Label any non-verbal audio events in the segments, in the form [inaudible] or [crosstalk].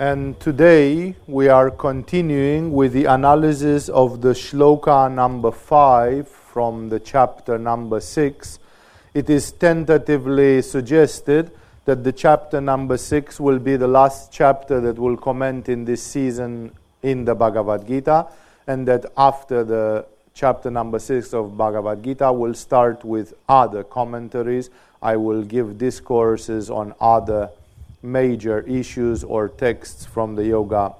And today we are continuing with the analysis of the shloka number 5 from the chapter number 6. It is tentatively suggested that the chapter number 6 will be the last chapter that will comment in this season in the Bhagavad Gita, and that after the chapter number 6 of Bhagavad Gita, we'll start with other commentaries. I will give discourses on other major issues or texts from the yoga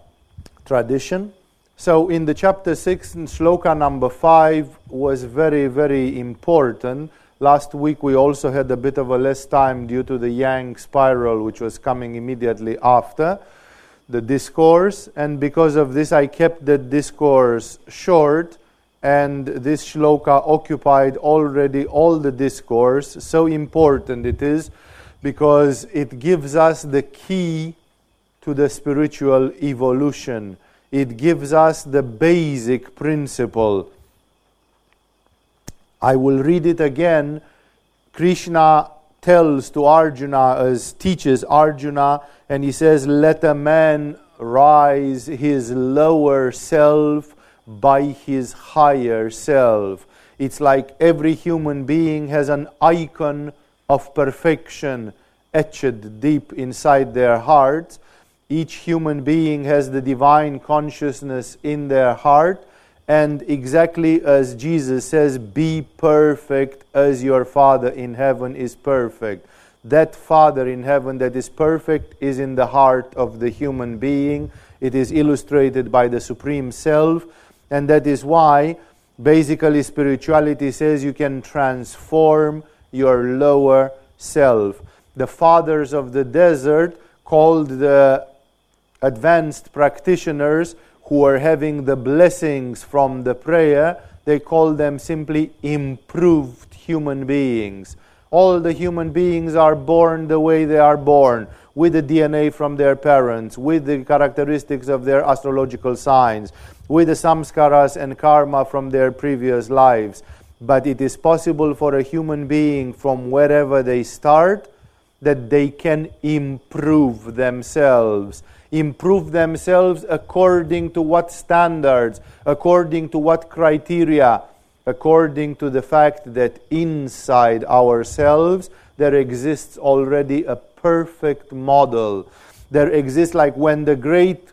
tradition. So, in the chapter 6, shloka number 5 was very, very important. Last week we also had a bit of a less time due to the yang spiral, which was coming immediately after the discourse. And because of this, I kept the discourse short. And this shloka occupied already all the discourse. So important it is because it gives us the key to the spiritual evolution. It gives us the basic principle. I will read it again. Krishna tells to Arjuna, as teaches Arjuna, and he says, Let a man rise his lower self by his higher self. It's like every human being has an icon of perfection etched deep inside their hearts. Each human being has the divine consciousness in their heart. And exactly as Jesus says, Be perfect as your Father in heaven is perfect. That Father in heaven that is perfect is in the heart of the human being. It is illustrated by the Supreme Self. And that is why, basically, spirituality says you can transform your lower self. The fathers of the desert called the advanced practitioners who are having the blessings from the prayer, they call them simply improved human beings. All the human beings are born the way they are born, with the DNA from their parents, with the characteristics of their astrological signs, with the samskaras and karma from their previous lives but it is possible for a human being from wherever they start that they can improve themselves. Improve themselves according to what standards, according to what criteria, according to the fact that inside ourselves there exists already a perfect model. There exists, like when the great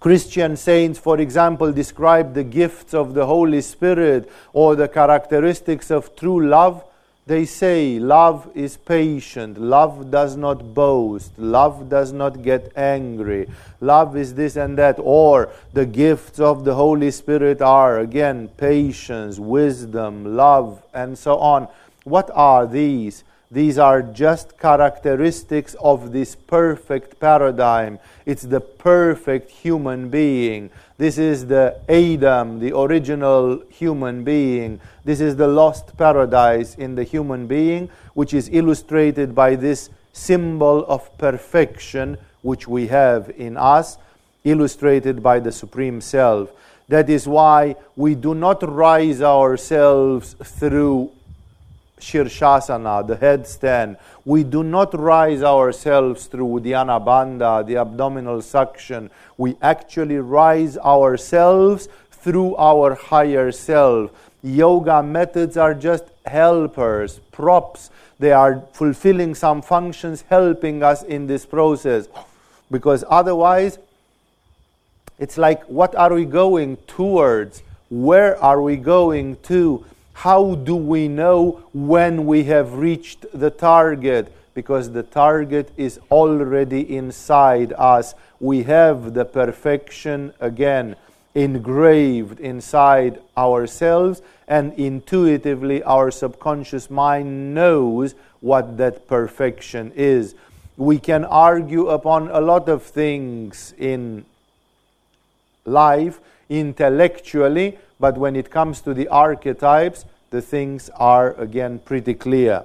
Christian saints, for example, describe the gifts of the Holy Spirit or the characteristics of true love. They say love is patient, love does not boast, love does not get angry, love is this and that. Or the gifts of the Holy Spirit are, again, patience, wisdom, love, and so on. What are these? These are just characteristics of this perfect paradigm. It's the perfect human being. This is the Adam, the original human being. This is the lost paradise in the human being, which is illustrated by this symbol of perfection which we have in us, illustrated by the Supreme Self. That is why we do not rise ourselves through Shirshasana, the headstand. We do not rise ourselves through Uddiyana Bandha, the abdominal suction. We actually rise ourselves through our higher self. Yoga methods are just helpers, props. They are fulfilling some functions, helping us in this process. Because otherwise, it's like, what are we going towards? Where are we going to? How do we know when we have reached the target? Because the target is already inside us. We have the perfection again engraved inside ourselves, and intuitively our subconscious mind knows what that perfection is. We can argue upon a lot of things in life intellectually, but when it comes to the archetypes, the things are again pretty clear.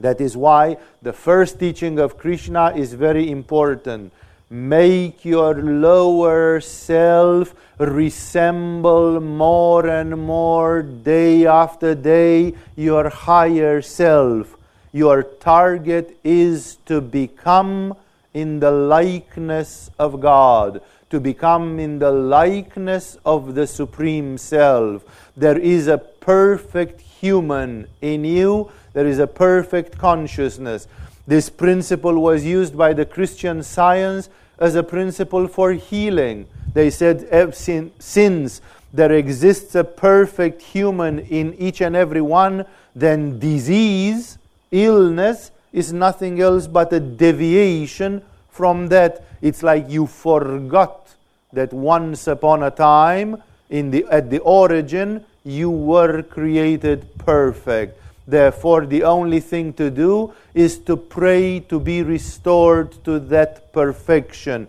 That is why the first teaching of Krishna is very important. Make your lower self resemble more and more day after day your higher self. Your target is to become in the likeness of God, to become in the likeness of the Supreme Self. There is a perfect human in you, there is a perfect consciousness. This principle was used by the Christian science as a principle for healing. They said, eh, since there exists a perfect human in each and every one, then disease, illness, is nothing else but a deviation from that. It's like you forgot that once upon a time, in the, at the origin, you were created perfect. Therefore, the only thing to do is to pray to be restored to that perfection.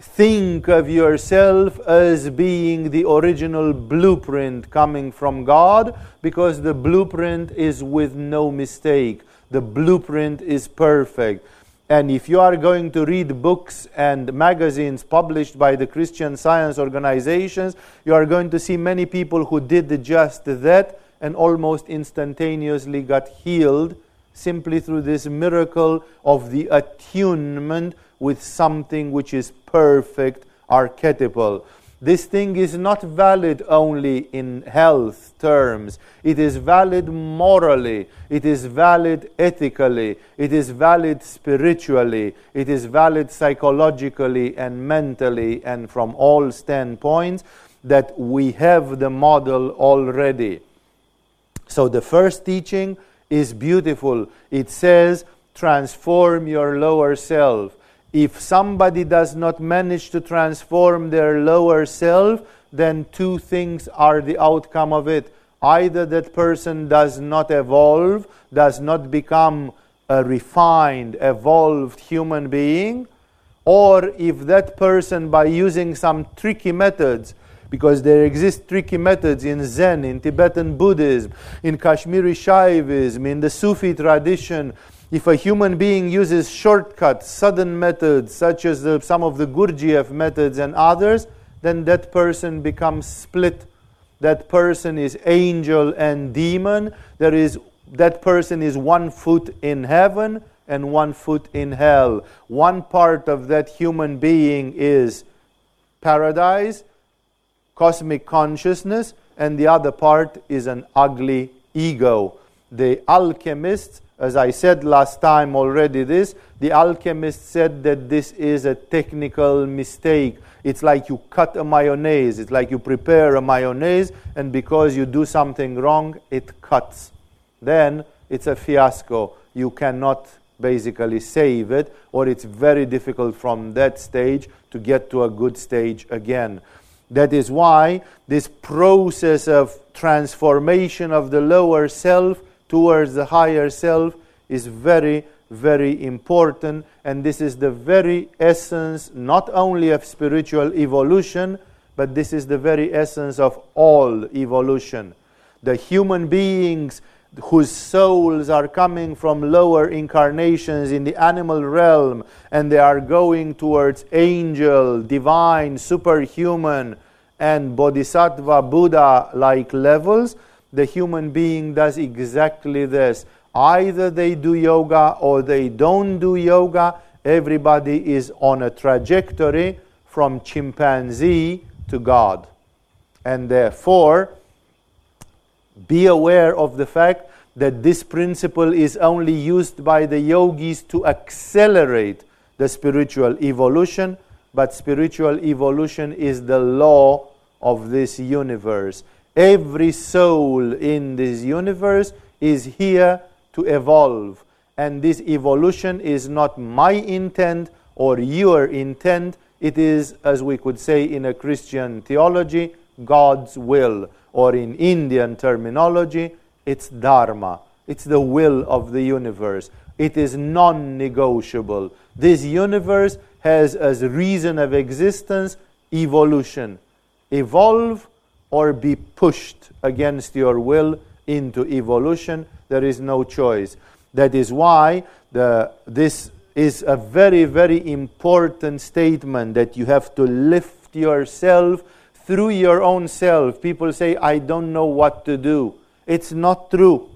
Think of yourself as being the original blueprint coming from God because the blueprint is with no mistake. The blueprint is perfect. And if you are going to read books and magazines published by the Christian science organizations, you are going to see many people who did just that and almost instantaneously got healed simply through this miracle of the attunement with something which is perfect, archetypal. This thing is not valid only in health terms. It is valid morally. It is valid ethically. It is valid spiritually. It is valid psychologically and mentally and from all standpoints that we have the model already. So the first teaching is beautiful. It says, transform your lower self if somebody does not manage to transform their lower self, then two things are the outcome of it. Either that person does not evolve, does not become a refined, evolved human being, or if that person, by using some tricky methods, because there exist tricky methods in Zen, in Tibetan Buddhism, in Kashmiri Shaivism, in the Sufi tradition, if a human being uses shortcuts, sudden methods, such as the, some of the Gurdjieff methods and others, then that person becomes split. That person is angel and demon. There is, that person is one foot in heaven and one foot in hell. One part of that human being is paradise, cosmic consciousness, and the other part is an ugly ego. The alchemists as I said last time already, this, the alchemist said that this is a technical mistake. It's like you cut a mayonnaise, it's like you prepare a mayonnaise, and because you do something wrong, it cuts. Then it's a fiasco. You cannot basically save it, or it's very difficult from that stage to get to a good stage again. That is why this process of transformation of the lower self towards the higher self is very, very important. And this is the very essence not only of spiritual evolution, but this is the very essence of all evolution. The human beings whose souls are coming from lower incarnations in the animal realm and they are going towards angel, divine, superhuman, and bodhisattva, Buddha like levels the human being does exactly this. Either they do yoga or they don't do yoga. Everybody is on a trajectory from chimpanzee to God. And therefore, be aware of the fact that this principle is only used by the yogis to accelerate the spiritual evolution, but spiritual evolution is the law of this universe. Every soul in this universe is here to evolve. And this evolution is not my intent or your intent. It is, as we could say in a Christian theology, God's will. Or in Indian terminology, it's Dharma. It's the will of the universe. It is non negotiable. This universe has as reason of existence evolution. Evolve or be pushed against your will into evolution. There is no choice. That is why the, this is a very, very important statement that you have to lift yourself through your own self. People say, I don't know what to do. It's not true.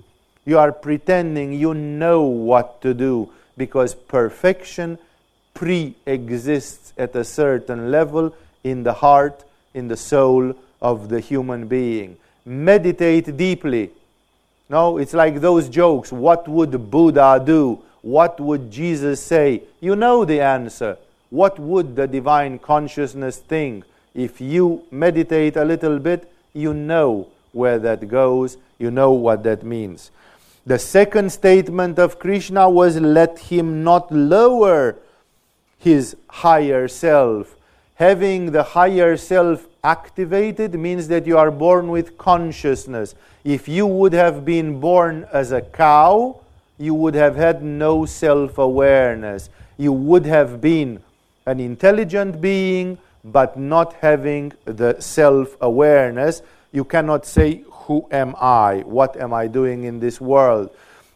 You are pretending you know what to do because perfection pre exists at a certain level in the heart, in the soul of the human being. Meditate deeply. No, it's like those jokes. What would Buddha do? What would Jesus say? You know the answer. What would the divine consciousness think? If you meditate a little bit, you know where that goes, you know what that means. The second statement of Krishna was let him not lower his higher self. Having the higher self activated means that you are born with consciousness. If you would have been born as a cow, you would have had no self awareness. You would have been an intelligent being, but not having the self awareness. You cannot say, Who am I? What am I doing in this world?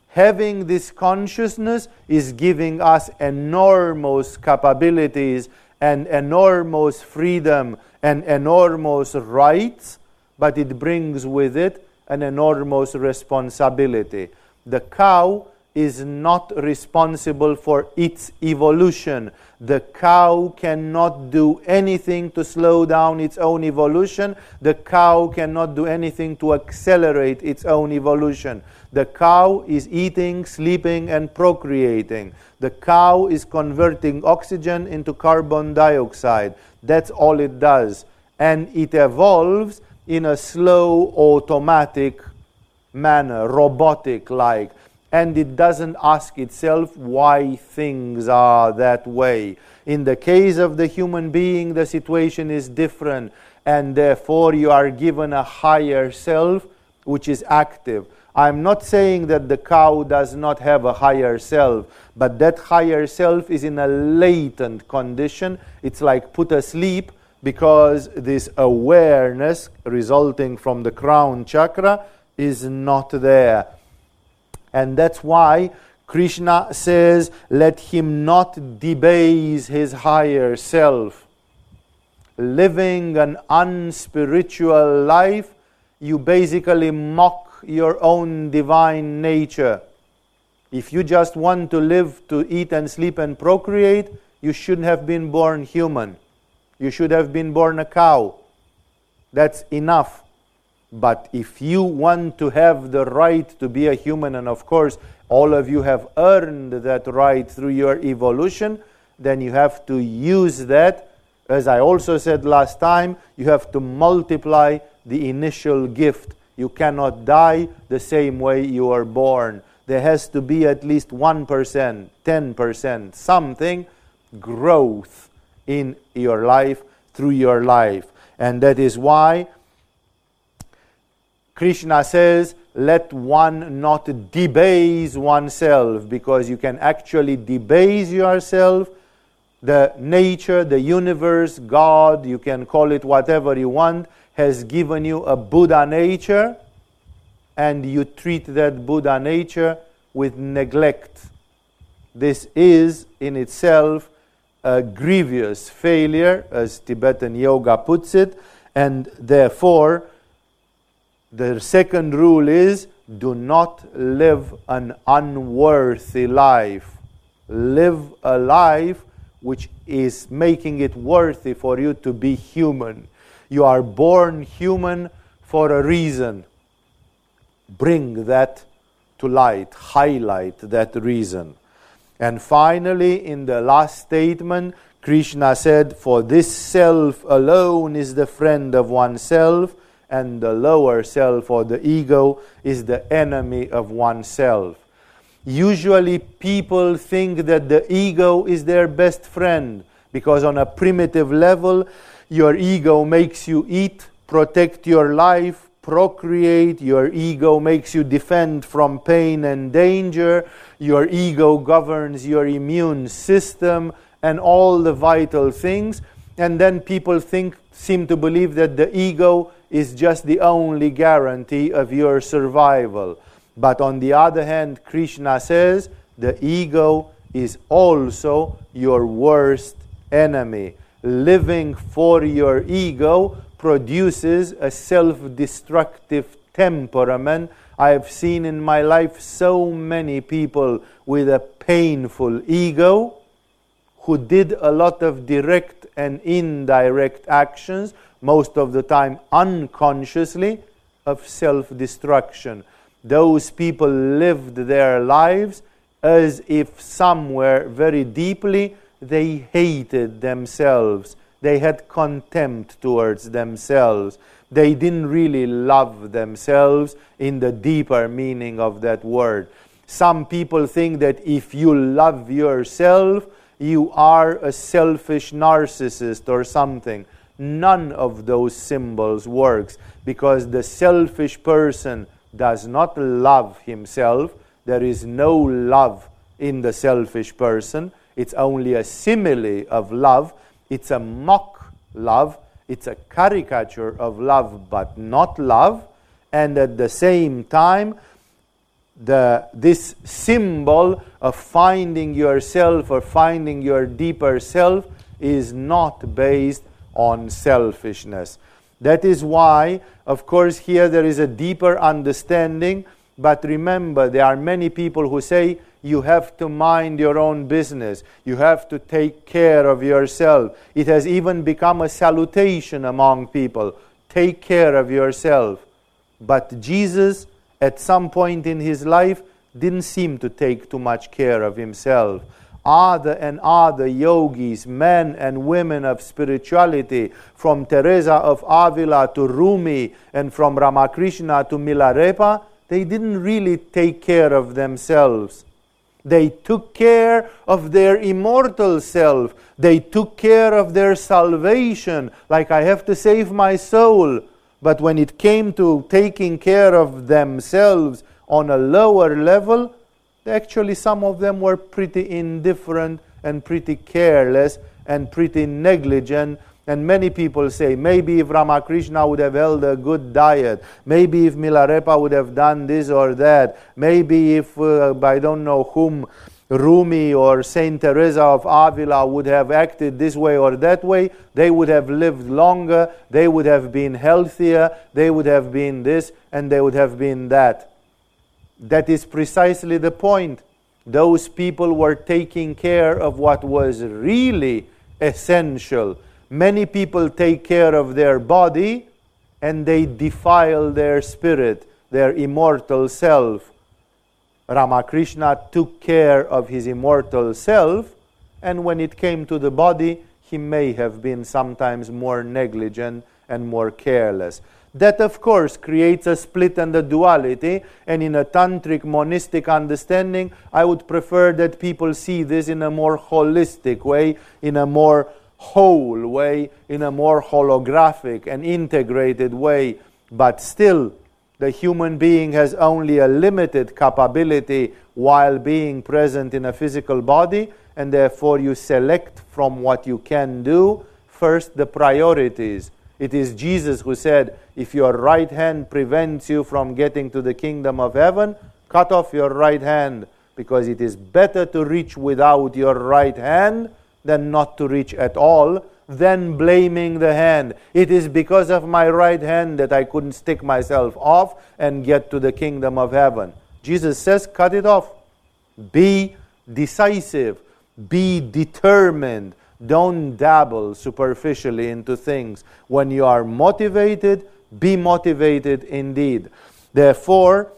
Having this consciousness is giving us enormous capabilities and enormous freedom and enormous rights, but it brings with it an enormous responsibility. The cow is not responsible for its evolution. The cow cannot do anything to slow down its own evolution. The cow cannot do anything to accelerate its own evolution. The cow is eating, sleeping, and procreating. The cow is converting oxygen into carbon dioxide. That's all it does. And it evolves in a slow, automatic manner, robotic like and it doesn't ask itself why things are that way. In the case of the human being, the situation is different, and therefore you are given a higher self which is active. I'm not saying that the cow does not have a higher self, but that higher self is in a latent condition. It's like put asleep because this awareness resulting from the crown chakra is not there. And that's why Krishna says, let him not debase his higher self. Living an unspiritual life, you basically mock your own divine nature. If you just want to live to eat and sleep and procreate, you shouldn't have been born human. You should have been born a cow. That's enough. But if you want to have the right to be a human, and of course, all of you have earned that right through your evolution, then you have to use that. As I also said last time, you have to multiply the initial gift. You cannot die the same way you are born. There has to be at least 1%, 10%, something growth in your life through your life. And that is why Krishna says, let one not debase oneself because you can actually debase yourself. The nature, the universe, God, you can call it whatever you want, has given you a Buddha nature, and you treat that Buddha nature with neglect. This is in itself a grievous failure, as Tibetan yoga puts it, and therefore the second rule is do not live an unworthy life. Live a life which is making it worthy for you to be human. You are born human for a reason. Bring that to light, highlight that reason. And finally, in the last statement, Krishna said, For this self alone is the friend of oneself and the lower self or the ego is the enemy of oneself. Usually, people think that the ego is their best friend because, on a primitive level, your ego makes you eat, protect your life, procreate. Your ego makes you defend from pain and danger. Your ego governs your immune system and all the vital things. And then people think, seem to believe that the ego is just the only guarantee of your survival. But on the other hand, Krishna says the ego is also your worst enemy. Living for your ego produces a self destructive temperament. I have seen in my life so many people with a painful ego who did a lot of direct and indirect actions, most of the time unconsciously, of self destruction. Those people lived their lives as if somewhere very deeply they hated themselves. They had contempt towards themselves. They didn't really love themselves in the deeper meaning of that word. Some people think that if you love yourself, you are a selfish narcissist or something. None of those symbols works because the selfish person does not love himself. There is no love in the selfish person. It's only a simile of love. It's a mock love. It's a caricature of love, but not love. And at the same time, the, this symbol of finding yourself or finding your deeper self is not based on selfishness. That is why, of course, here there is a deeper understanding. But remember, there are many people who say you have to mind your own business, you have to take care of yourself. It has even become a salutation among people take care of yourself. But Jesus at some point in his life didn't seem to take too much care of himself. Other and other yogis, men and women of spirituality, from Teresa of Avila to Rumi and from Ramakrishna to Milarepa, they didn't really take care of themselves. They took care of their immortal self. They took care of their salvation, like I have to save my soul. But when it came to taking care of themselves on a lower level, actually some of them were pretty indifferent and pretty careless and pretty negligent. And many people say, maybe if Ramakrishna would have held a good diet, maybe if Milarepa would have done this or that, maybe if uh, I don't know whom Rumi or Saint Teresa of Avila would have acted this way or that way, they would have lived longer, they would have been healthier, they would have been this, and they would have been that. That is precisely the point. Those people were taking care of what was really essential. Many people take care of their body and they defile their spirit, their immortal self. Ramakrishna took care of his immortal self, and when it came to the body, he may have been sometimes more negligent and more careless. That, of course, creates a split and a duality, and in a tantric monistic understanding, I would prefer that people see this in a more holistic way, in a more whole way, in a more holographic and integrated way. But still, the human being has only a limited capability while being present in a physical body, and therefore you select from what you can do first the priorities. It is Jesus who said, If your right hand prevents you from getting to the kingdom of heaven, cut off your right hand, because it is better to reach without your right hand than not to reach at all then blaming the hand. It is because of my right hand that I couldn't stick myself off and get to the kingdom of heaven. Jesus says, cut it off. Be decisive. Be determined. Don't dabble superficially into things. When you are motivated, be motivated indeed. Therefore,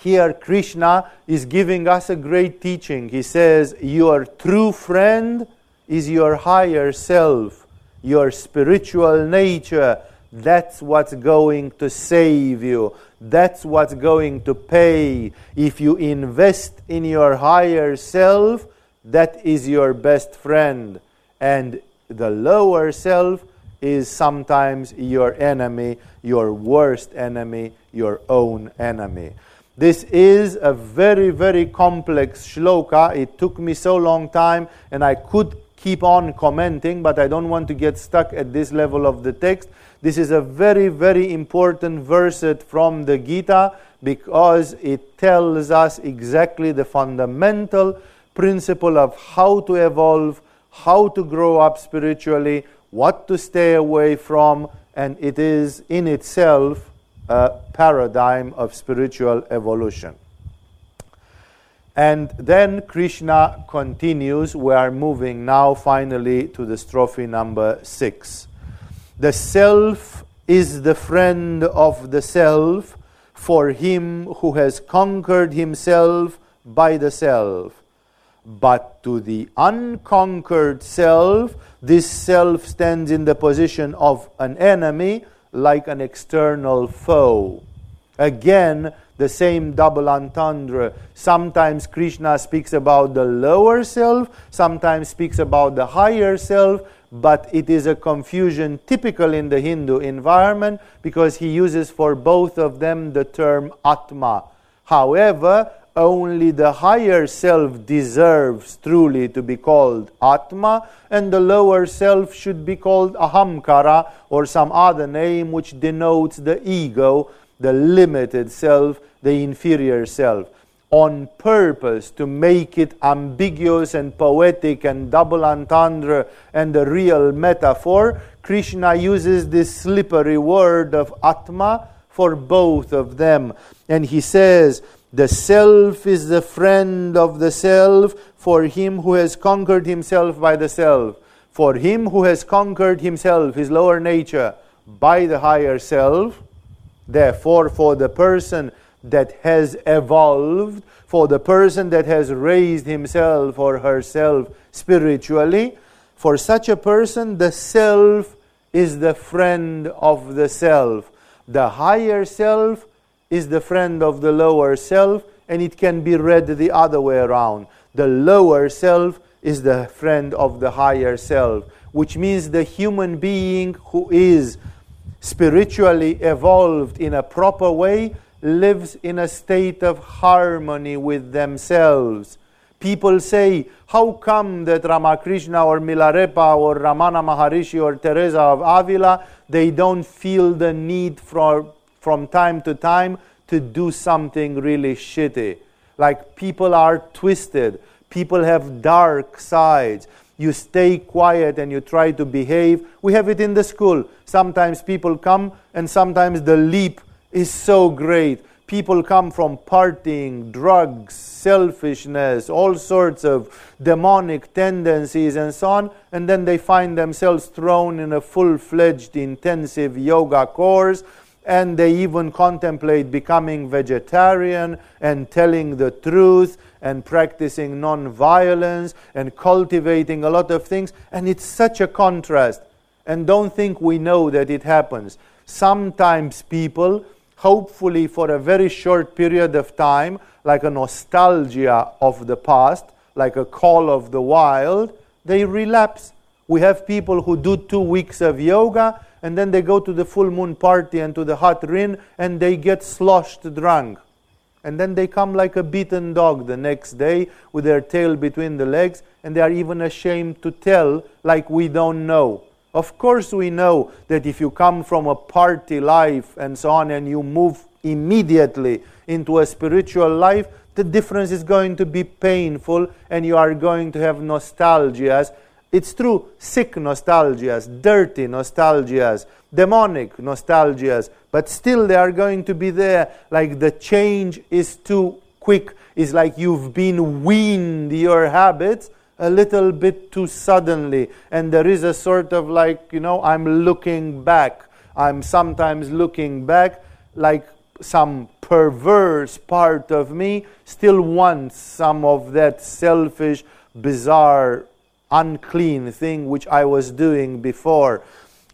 here Krishna is giving us a great teaching. He says, Your true friend is your higher self, your spiritual nature. That's what's going to save you. That's what's going to pay. If you invest in your higher self, that is your best friend. And the lower self is sometimes your enemy, your worst enemy, your own enemy. This is a very, very complex shloka. It took me so long time, and I could keep on commenting, but I don't want to get stuck at this level of the text. This is a very, very important verse from the Gita because it tells us exactly the fundamental principle of how to evolve, how to grow up spiritually, what to stay away from, and it is in itself a paradigm of spiritual evolution. And then Krishna continues. We are moving now finally to the strophe number six. The self is the friend of the self for him who has conquered himself by the self. But to the unconquered self, this self stands in the position of an enemy, like an external foe. Again, the same double entendre. Sometimes Krishna speaks about the lower self, sometimes speaks about the higher self, but it is a confusion typical in the Hindu environment because he uses for both of them the term Atma. However, only the higher self deserves truly to be called Atma, and the lower self should be called Ahamkara or some other name which denotes the ego, the limited self, the inferior self on purpose to make it ambiguous and poetic and double entendre and a real metaphor, Krishna uses this slippery word of Atma for both of them. And he says, The self is the friend of the self for him who has conquered himself by the self. For him who has conquered himself, his lower nature, by the higher self, therefore, for the person that has evolved, for the person that has raised himself or herself spiritually, for such a person, the self is the friend of the self. The higher self is the friend of the lower self, and it can be read the other way around. The lower self is the friend of the higher self, which means the human being who is spiritually evolved in a proper way lives in a state of harmony with themselves. People say, How come that Ramakrishna or Milarepa or Ramana Maharishi or Teresa of Avila, they don't feel the need for, from time to time to do something really shitty? Like people are twisted, people have dark sides. You stay quiet and you try to behave. We have it in the school. Sometimes people come and sometimes the leap is so great. People come from partying, drugs, selfishness, all sorts of demonic tendencies, and so on, and then they find themselves thrown in a full fledged intensive yoga course and they even contemplate becoming vegetarian and telling the truth and practicing non-violence and cultivating a lot of things. And it's such a contrast. And don't think we know that it happens. Sometimes people hopefully for a very short period of time, like a nostalgia of the past, like a call of the wild, they relapse. We have people who do two weeks of yoga and then they go to the full moon party and to the Haad Rin and they get sloshed drunk. And then they come like a beaten dog the next day with their tail between the legs and they are even ashamed to tell, like we don't know. Of course, we know that if you come from a party life and so on and you move immediately into a spiritual life, the difference is going to be painful and you are going to have nostalgias. It's true, sick nostalgias, dirty nostalgias, demonic nostalgias, but still they are going to be there. Like the change is too quick. It's like you've been weaned your habits a little bit too suddenly. And there is a sort of like, you know, I'm looking back. I'm sometimes looking back like some perverse part of me still wants some of that selfish, bizarre, unclean thing which I was doing before.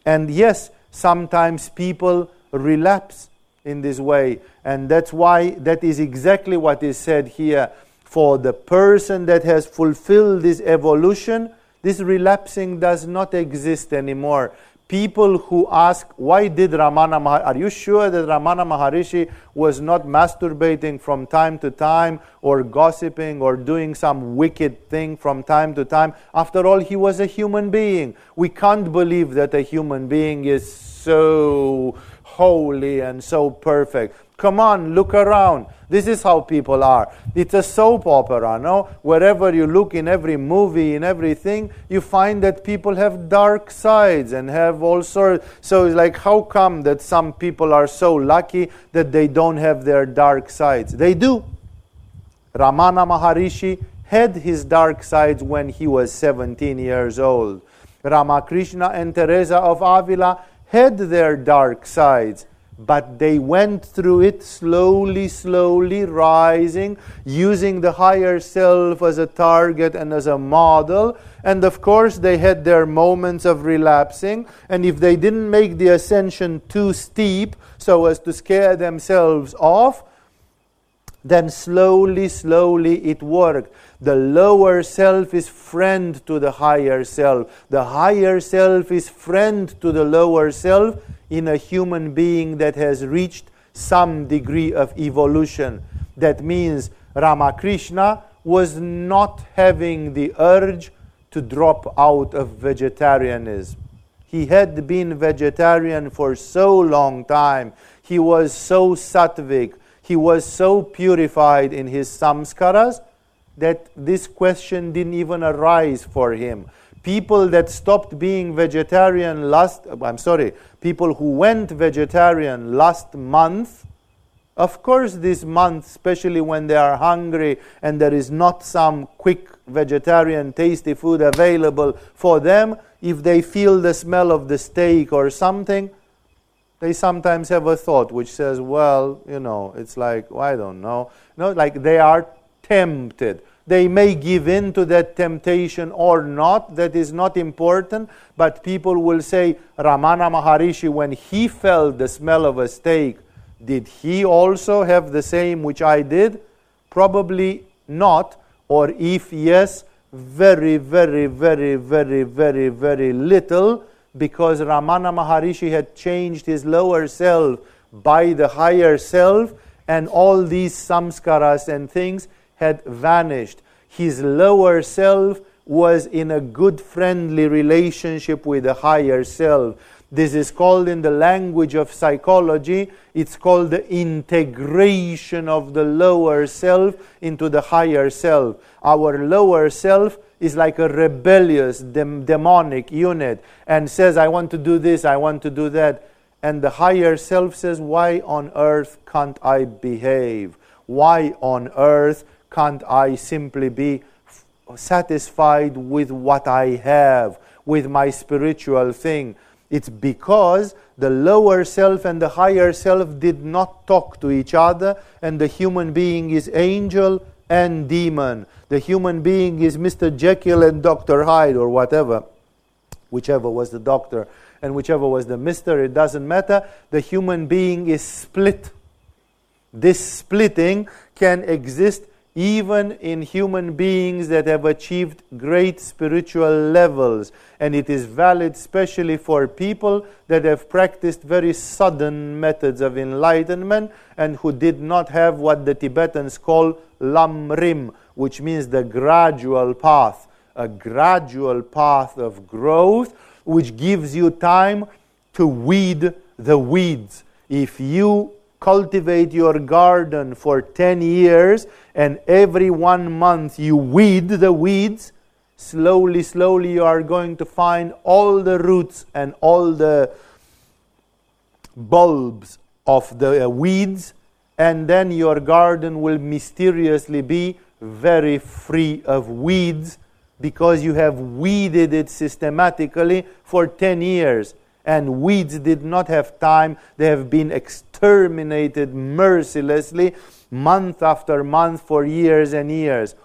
And yes, sometimes people relapse in this way. And that's why that is exactly what is said here for the person that has fulfilled this evolution, this relapsing does not exist anymore. People who ask, why did Ramana Maharishi, are you sure that Ramana Maharishi was not masturbating from time to time or gossiping or doing some wicked thing from time to time? After all, he was a human being. We can't believe that a human being is so holy and so perfect. Come on, look around. This is how people are. It's a soap opera, no? Wherever you look in every movie, in everything, you find that people have dark sides and have all sorts. So it's like, how come that some people are so lucky that they don't have their dark sides? They do. Ramana Maharishi had his dark sides when he was 17 years old. Ramakrishna and Teresa of Avila had their dark sides, but they went through it slowly, slowly rising, using the higher self as a target and as a model. And of course, they had their moments of relapsing. And if they didn't make the ascension too steep so as to scare themselves off, then slowly, slowly it worked. The lower self is friend to the higher self. The higher self is friend to the lower self in a human being that has reached some degree of evolution. That means Ramakrishna was not having the urge to drop out of vegetarianism. He had been vegetarian for so long time. He was so sattvic he was so purified in his samskaras that this question didn't even arise for him. People that stopped being vegetarian last, I'm sorry, people who went vegetarian last month, of course, this month, especially when they are hungry and there is not some quick vegetarian tasty food available for them, if they feel the smell of the steak or something, they sometimes have a thought which says, well, you know, it's like, well, I don't know. No, like they are tempted. They may give in to that temptation or not. That is not important. But people will say, Ramana Maharishi, when he felt the smell of a steak, did he also have the same which I did? Probably not. Or if yes, very, very, very, very, very, very little because Ramana Maharishi had changed his lower self by the higher self, and all these samskaras and things had vanished. His lower self was in a good, friendly relationship with the higher self. This is called in the language of psychology, it's called the integration of the lower self into the higher self. Our lower self is like a rebellious, dem- demonic unit and says, I want to do this, I want to do that. And the higher self says, Why on earth can't I behave? Why on earth can't I simply be satisfied with what I have, with my spiritual thing? It's because the lower self and the higher self did not talk to each other, and the human being is angel and demon. The human being is Mr. Jekyll and Dr. Hyde or whatever, whichever was the doctor and whichever was the mister, it doesn't matter. The human being is split. This splitting can exist even in human beings that have achieved great spiritual levels. And it is valid especially for people that have practiced very sudden methods of enlightenment and who did not have what the Tibetans call lamrim, which means the gradual path, a gradual path of growth which gives you time to weed the weeds. If you cultivate your garden for 10 years and every one month you weed the weeds, slowly, slowly you are going to find all the roots and all the bulbs of the uh, weeds, and then your garden will mysteriously be very free of weeds because you have weeded it systematically for 10 years and weeds did not have time. They have been exterminated mercilessly, month after month, for years and years.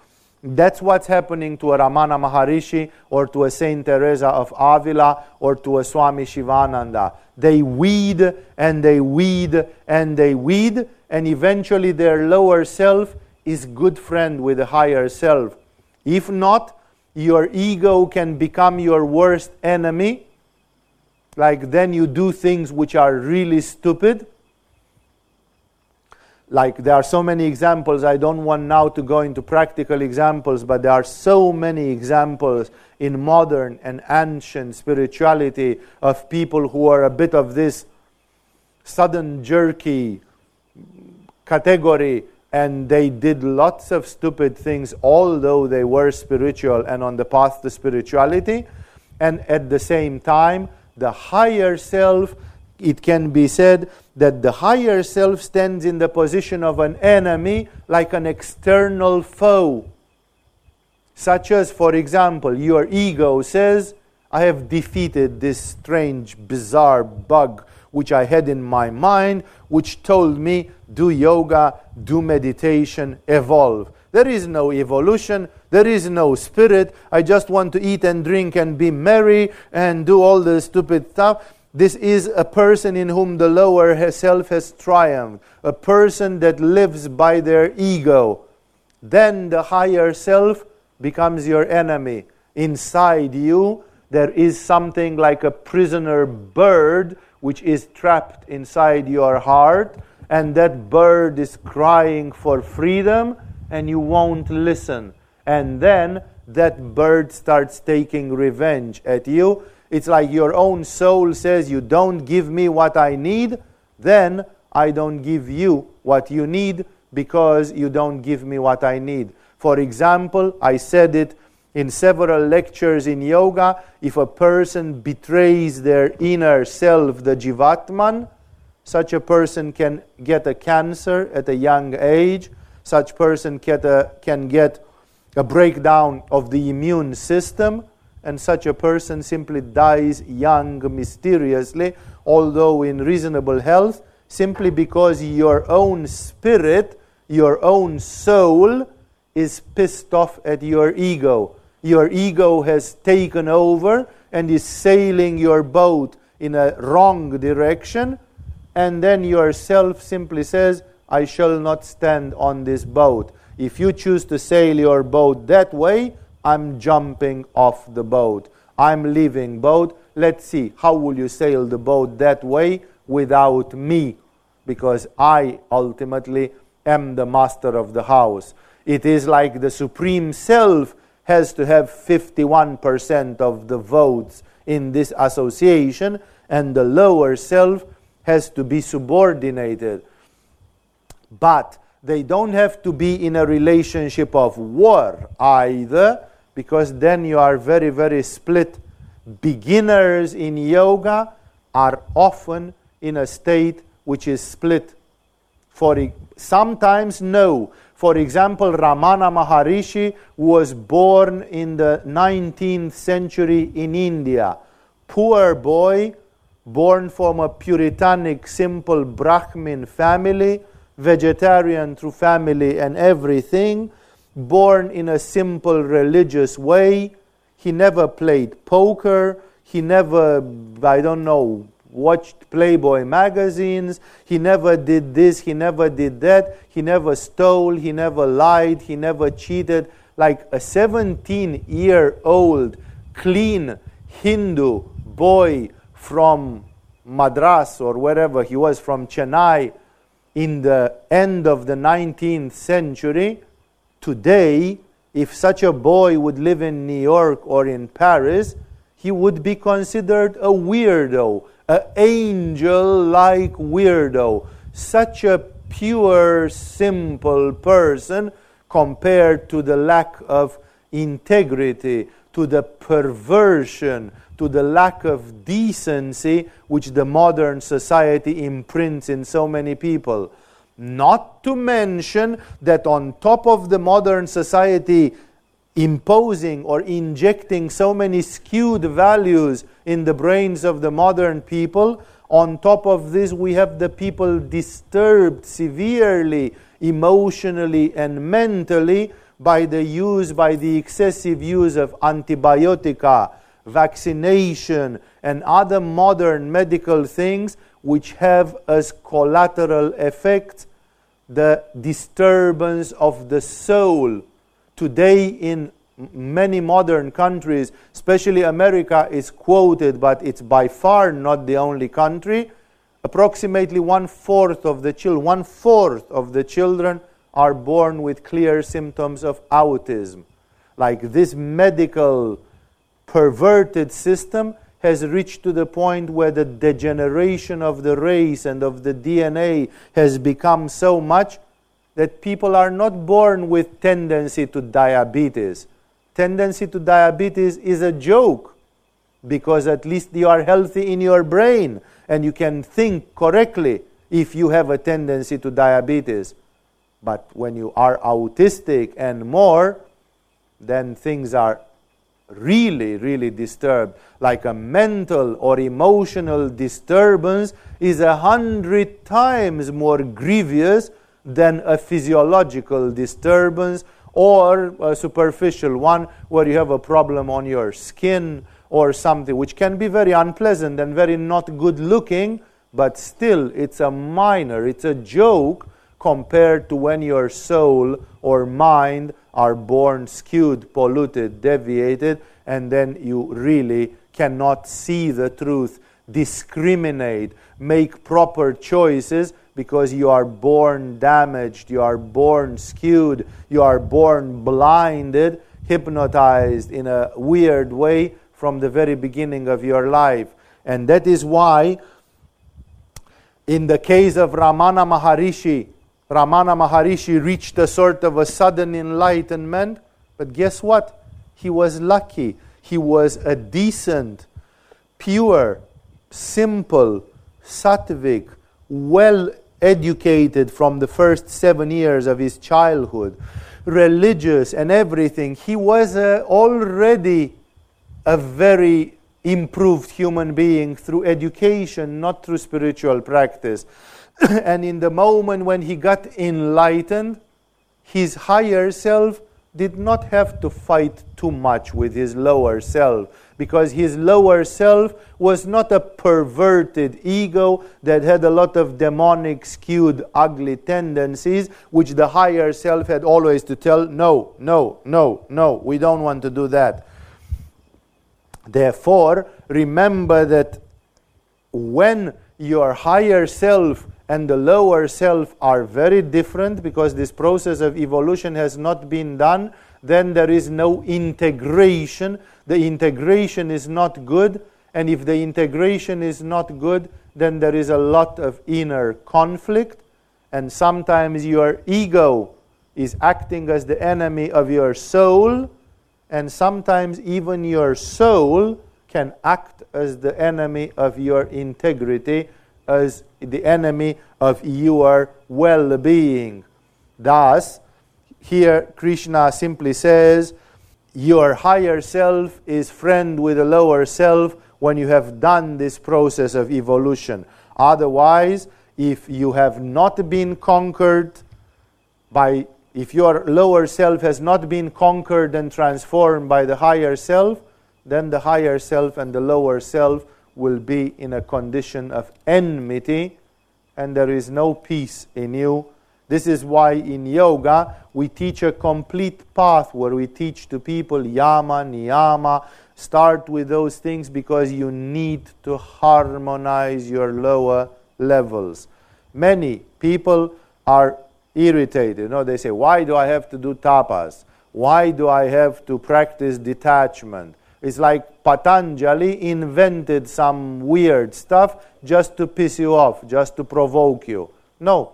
That's what's happening to a Ramana Maharishi or to a Saint Teresa of Avila or to a Swami Shivananda. They weed and they weed and they weed, and eventually their lower self is good friend with the higher self. If not, your ego can become your worst enemy like then you do things which are really stupid. Like there are so many examples. I don't want now to go into practical examples but there are so many examples in modern and ancient spirituality of people who are a bit of this sudden jerky category and they did lots of stupid things although they were spiritual and on the path to spirituality. And at the same time the higher self it can be said that the higher self stands in the position of an enemy, like an external foe. Such as, for example, your ego says, I have defeated this strange, bizarre bug which I had in my mind, which told me, do yoga, do meditation, evolve. There is no evolution, there is no spirit. I just want to eat and drink and be merry and do all the stupid stuff. This is a person in whom the lower self has triumphed, a person that lives by their ego. Then the higher self becomes your enemy. Inside you, there is something like a prisoner bird which is trapped inside your heart, and that bird is crying for freedom, and you won't listen. And then that bird starts taking revenge at you it's like your own soul says, You don't give me what I need, then I don't give you what you need because you don't give me what I need. For example, I said it in several lectures in yoga if a person betrays their inner self, the Jivatman, such a person can get a cancer at a young age. Such person get a, can get a breakdown of the immune system and such a person simply dies young mysteriously, although in reasonable health, simply because your own spirit, your own soul, is pissed off at your ego. Your ego has taken over and is sailing your boat in a wrong direction, and then yourself simply says, I shall not stand on this boat. If you choose to sail your boat that way, I'm jumping off the boat. I'm leaving boat. Let's see, how will you sail the boat that way without me? Because I ultimately am the master of the house. It is like the Supreme Self has to have 51% of the votes in this association, and the lower self has to be subordinated. But they don't have to be in a relationship of war either because then you are very, very split. Beginners in yoga are often in a state which is split. For sometimes no. For example, Ramana Maharishi was born in the 19th century in India. Poor boy, born from a puritanic, simple Brahmin family, vegetarian through family and everything born in a simple religious way. He never played poker. He never, I don't know, watched Playboy magazines. He never did this. He never did that. He never stole. He never lied. He never cheated. Like a 17 year old, clean Hindu boy from Madras or wherever he was from Chennai in the end of the 19th century Today, if such a boy would live in New York or in Paris, he would be considered a weirdo, an angel like weirdo. Such a pure, simple person compared to the lack of integrity, to the perversion, to the lack of decency which the modern society imprints in so many people. Not to mention that on top of the modern society imposing or injecting so many skewed values in the brains of the modern people, on top of this, we have the people disturbed severely, emotionally, and mentally by the use, by the excessive use of antibiotica, vaccination, and other modern medical things which have as collateral effect the disturbance of the soul. Today, in many modern countries, especially America, is quoted, but it's by far not the only country. Approximately one fourth of the children, one fourth of the children are born with clear symptoms of autism. Like this medical perverted system has reached to the point where the degeneration of the race and of the DNA has become so much that people are not born with tendency to diabetes. Tendency to diabetes is a joke. because at least you are healthy in your brain and you can think correctly if you have a tendency to diabetes. But when you are autistic and more, then things are really, really disturbed. Like a mental or emotional disturbance is a hundred times more grievous than a physiological disturbance or a superficial one where you have a problem on your skin or something which can be very unpleasant and very not good looking, but still it's a minor, it's a joke compared to when your soul or mind are born skewed, polluted, deviated, and then you really cannot see the truth, discriminate, make proper choices because you are born damaged, you are born skewed, you are born blinded, hypnotized in a weird way from the very beginning of your life. And that is why, in the case of Ramana Maharishi, Ramana Maharishi reached a sort of a sudden enlightenment, but guess what? He was lucky. He was a decent, pure, simple, sattvic, well educated from the first seven years of his childhood, religious and everything. He was uh, already a very improved human being through education, not through spiritual practice. [coughs] and in the moment when he got enlightened, his higher self did not have to fight too much with his lower self because his lower self was not a perverted ego that had a lot of demonic, skewed, ugly tendencies, which the higher self had always to tell, no, no, no, no, we don't want to do that. Therefore, remember that when your higher self and the lower self are very different because this process of evolution has not been done, then there is no integration. The integration is not good, and if the integration is not good, then there is a lot of inner conflict, and sometimes your ego is acting as the enemy of your soul, and sometimes even your soul can act as the enemy of your integrity as the enemy of your well being. Thus, here Krishna simply says, Your higher self is friend with the lower self when you have done this process of evolution. Otherwise, if you have not been conquered by, if your lower self has not been conquered and transformed by the higher self, then the higher self and the lower self will be in a condition of enmity and there is no peace in you. This is why in yoga we teach a complete path where we teach to people yama, niyama. Start with those things because you need to harmonize your lower levels. Many people are irritated. You know, they say, Why do I have to do tapas? Why do I have to practice detachment? It's like Patanjali invented some weird stuff just to piss you off, just to provoke you. No.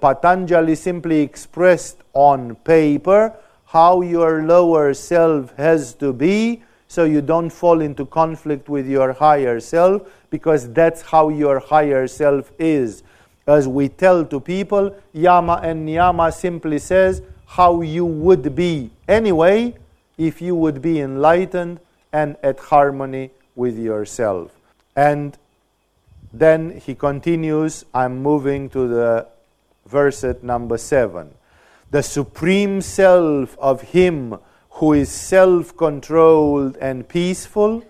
Patanjali simply expressed on paper how your lower self has to be so you don't fall into conflict with your higher self because that's how your higher self is. As we tell to people, Yama and Niyama simply says how you would be anyway if you would be enlightened and at harmony with yourself. And then he continues, I'm moving to the verse at number seven. The supreme self of him who is self controlled and peaceful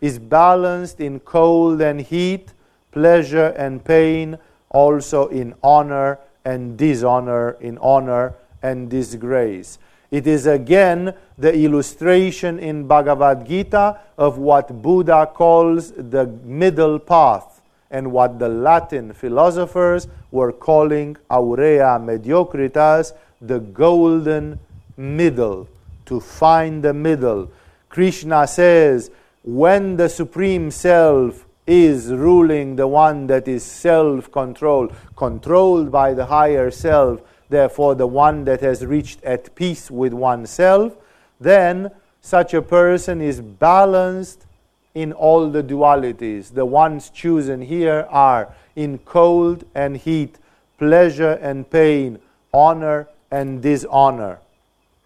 is balanced in cold and heat, pleasure and pain, also in honor and dishonor, in honor and disgrace. It is again the illustration in Bhagavad Gita of what Buddha calls the middle path and what the Latin philosophers were calling aurea mediocritas, the golden middle, to find the middle. Krishna says, when the Supreme Self is ruling the one that is self controlled, controlled by the higher self, therefore the one that has reached at peace with oneself, then such a person is balanced in all the dualities. The ones chosen here are in cold and heat, pleasure and pain, honor and dishonor.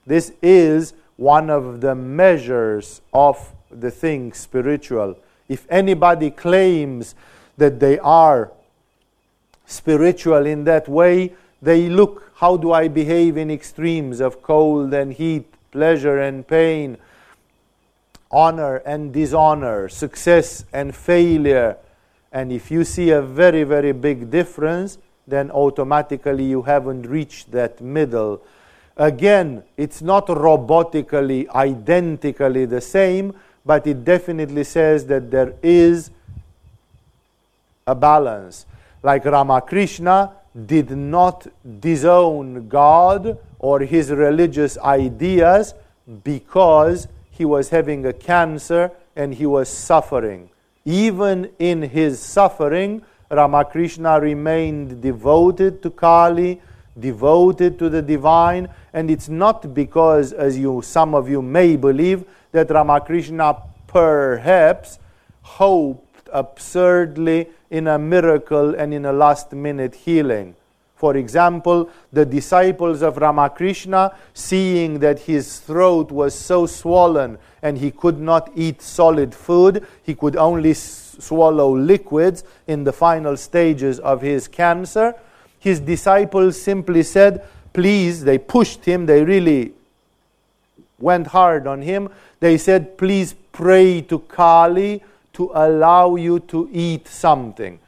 This is one of the measures of the thing spiritual. If anybody claims that they are spiritual in that way, they look how do I behave in extremes of cold and heat, pleasure and pain, honor and dishonor, success and failure. And if you see a very, very big difference, then automatically you haven't reached that middle. Again, it's not robotically, identically the same, but it definitely says that there is a balance. Like Ramakrishna did not disown God or his religious ideas because he was having a cancer and he was suffering. Even in his suffering, Ramakrishna remained devoted to Kali, devoted to the divine, and it's not because, as you some of you may believe, that Ramakrishna perhaps hoped absurdly in a miracle and in a last minute healing. For example, the disciples of Ramakrishna, seeing that his throat was so swollen and he could not eat solid food, he could only s- swallow liquids in the final stages of his cancer, his disciples simply said, Please, they pushed him, they really went hard on him. They said, Please pray to Kali to allow you to eat something.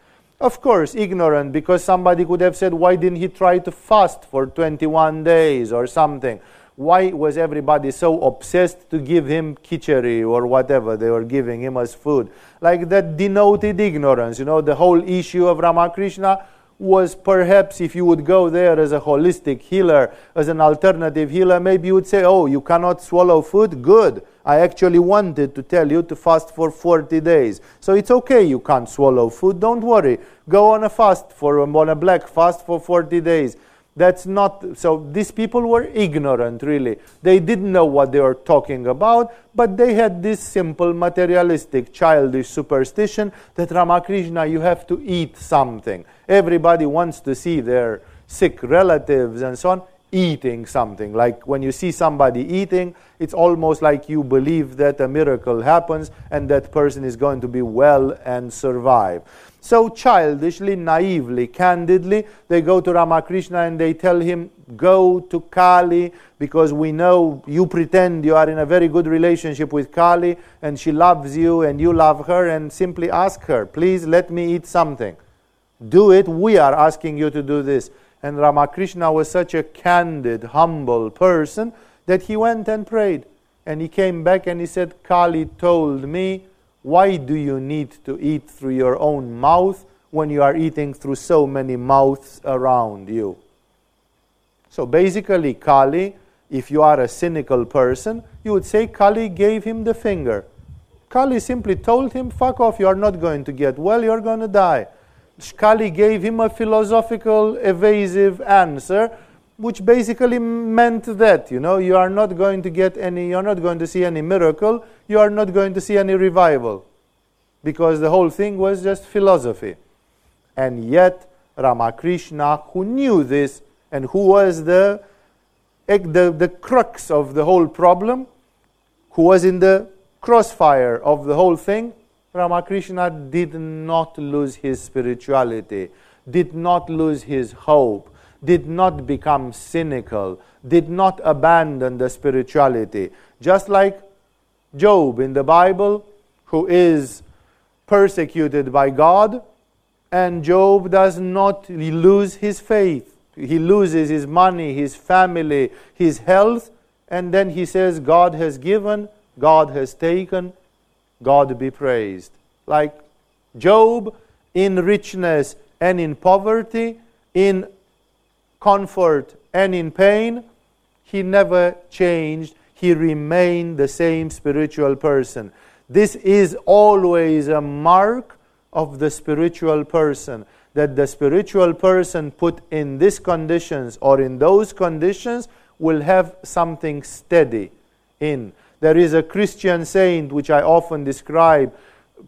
Of course, ignorant, because somebody could have said, Why didn't he try to fast for 21 days or something? Why was everybody so obsessed to give him khichdi or whatever they were giving him as food? Like that denoted ignorance. You know, the whole issue of Ramakrishna was perhaps if you would go there as a holistic healer, as an alternative healer, maybe you would say, Oh, you cannot swallow food? Good. I actually wanted to tell you to fast for 40 days. So it's okay you can't swallow food. Don't worry. Go on a fast for on a black fast for 40 days. That's not so these people were ignorant really. They didn't know what they were talking about, but they had this simple materialistic childish superstition that Ramakrishna you have to eat something. Everybody wants to see their sick relatives and so on eating something. Like when you see somebody eating, it's almost like you believe that a miracle happens and that person is going to be well and survive. So childishly, naively, candidly, they go to Ramakrishna and they tell him, Go to Kali because we know you pretend you are in a very good relationship with Kali and she loves you and you love her, and simply ask her, Please let me eat something. Do it. We are asking you to do this. And Ramakrishna was such a candid, humble person that he went and prayed. And he came back and he said, Kali told me, why do you need to eat through your own mouth when you are eating through so many mouths around you? So basically, Kali, if you are a cynical person, you would say Kali gave him the finger. Kali simply told him, fuck off, you are not going to get well, you're going to die. Kali gave him a philosophical, evasive answer, which basically meant that, you know, you are not going to get any, you're not going to see any miracle, you are not going to see any revival. Because the whole thing was just philosophy. And yet, Ramakrishna, who knew this and who was the, the, the crux of the whole problem, who was in the crossfire of the whole thing, Ramakrishna did not lose his spirituality, did not lose his hope, did not become cynical, did not abandon the spirituality. Just like Job in the Bible, who is persecuted by God, and Job does not lose his faith. He loses his money, his family, his health, and then he says, God has given, God has taken, God be praised. Like Job, in richness and in poverty, in comfort and in pain, he never changed. He remained the same spiritual person. This is always a mark of the spiritual person that the spiritual person put in these conditions or in those conditions will have something steady in There is a Christian saint which I often describe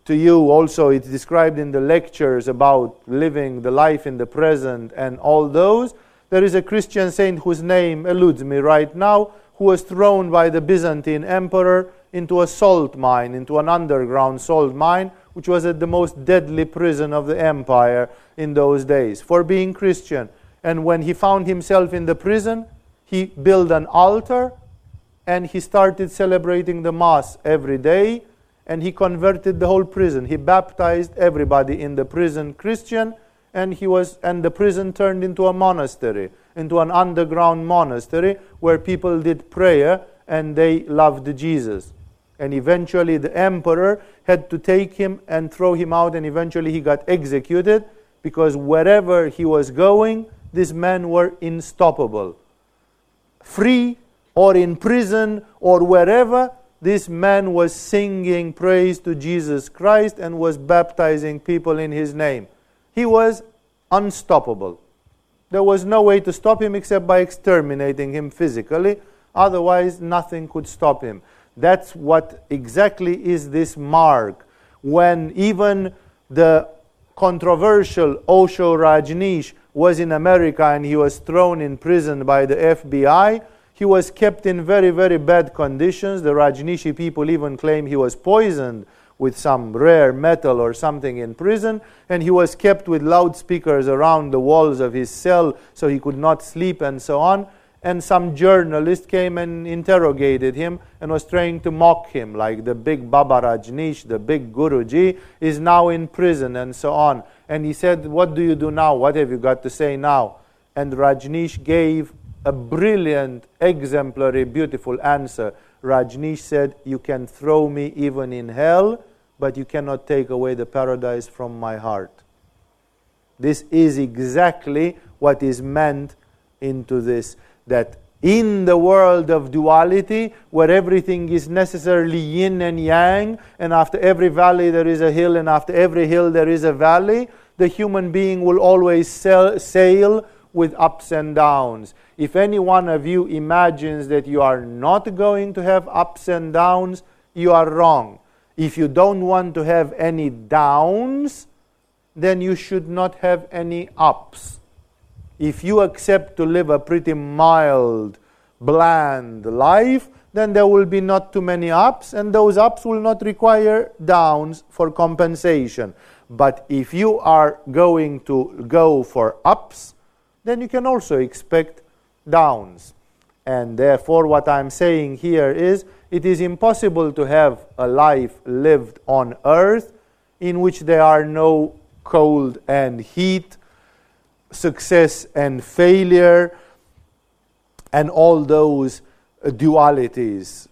to you also. It's described in the lectures about living the life in the present and all those. There is a Christian saint whose name eludes me right now, who was thrown by the Byzantine emperor into a salt mine, into an underground salt mine, which was at the most deadly prison of the empire in those days, for being Christian. And when he found himself in the prison, he built an altar and he started celebrating the Mass every day and he converted the whole prison. He baptized everybody in the prison Christian and he was and the prison turned into a monastery, into an underground monastery where people did prayer and they loved Jesus. And eventually the emperor had to take him and throw him out and eventually he got executed because wherever he was going, these men were unstoppable. Free or in prison or wherever, this man was singing praise to Jesus Christ and was baptizing people in his name. He was unstoppable. There was no way to stop him except by exterminating him physically. Otherwise, nothing could stop him. That's what exactly is this mark. When even the controversial Osho Rajneesh was in America and he was thrown in prison by the FBI, he was kept in very, very bad conditions. The Rajneeshi people even claim he was poisoned with some rare metal or something in prison, and he was kept with loudspeakers around the walls of his cell so he could not sleep and so on. And some journalist came and interrogated him and was trying to mock him, like the big Baba Rajneesh, the big Guruji, is now in prison and so on. And he said, What do you do now? What have you got to say now? And Rajneesh gave a brilliant, exemplary, beautiful answer. Rajneesh said, You can throw me even in hell, but you cannot take away the paradise from my heart. This is exactly what is meant into this that in the world of duality, where everything is necessarily yin and yang, and after every valley there is a hill, and after every hill there is a valley, the human being will always sail with ups and downs. If any one of you imagines that you are not going to have ups and downs, you are wrong. If you don't want to have any downs, then you should not have any ups. If you accept to live a pretty mild, bland life, then there will be not too many ups, and those ups will not require downs for compensation. But if you are going to go for ups, then you can also expect downs. And therefore, what I'm saying here is it is impossible to have a life lived on earth in which there are no cold and heat, success and failure, and all those dualities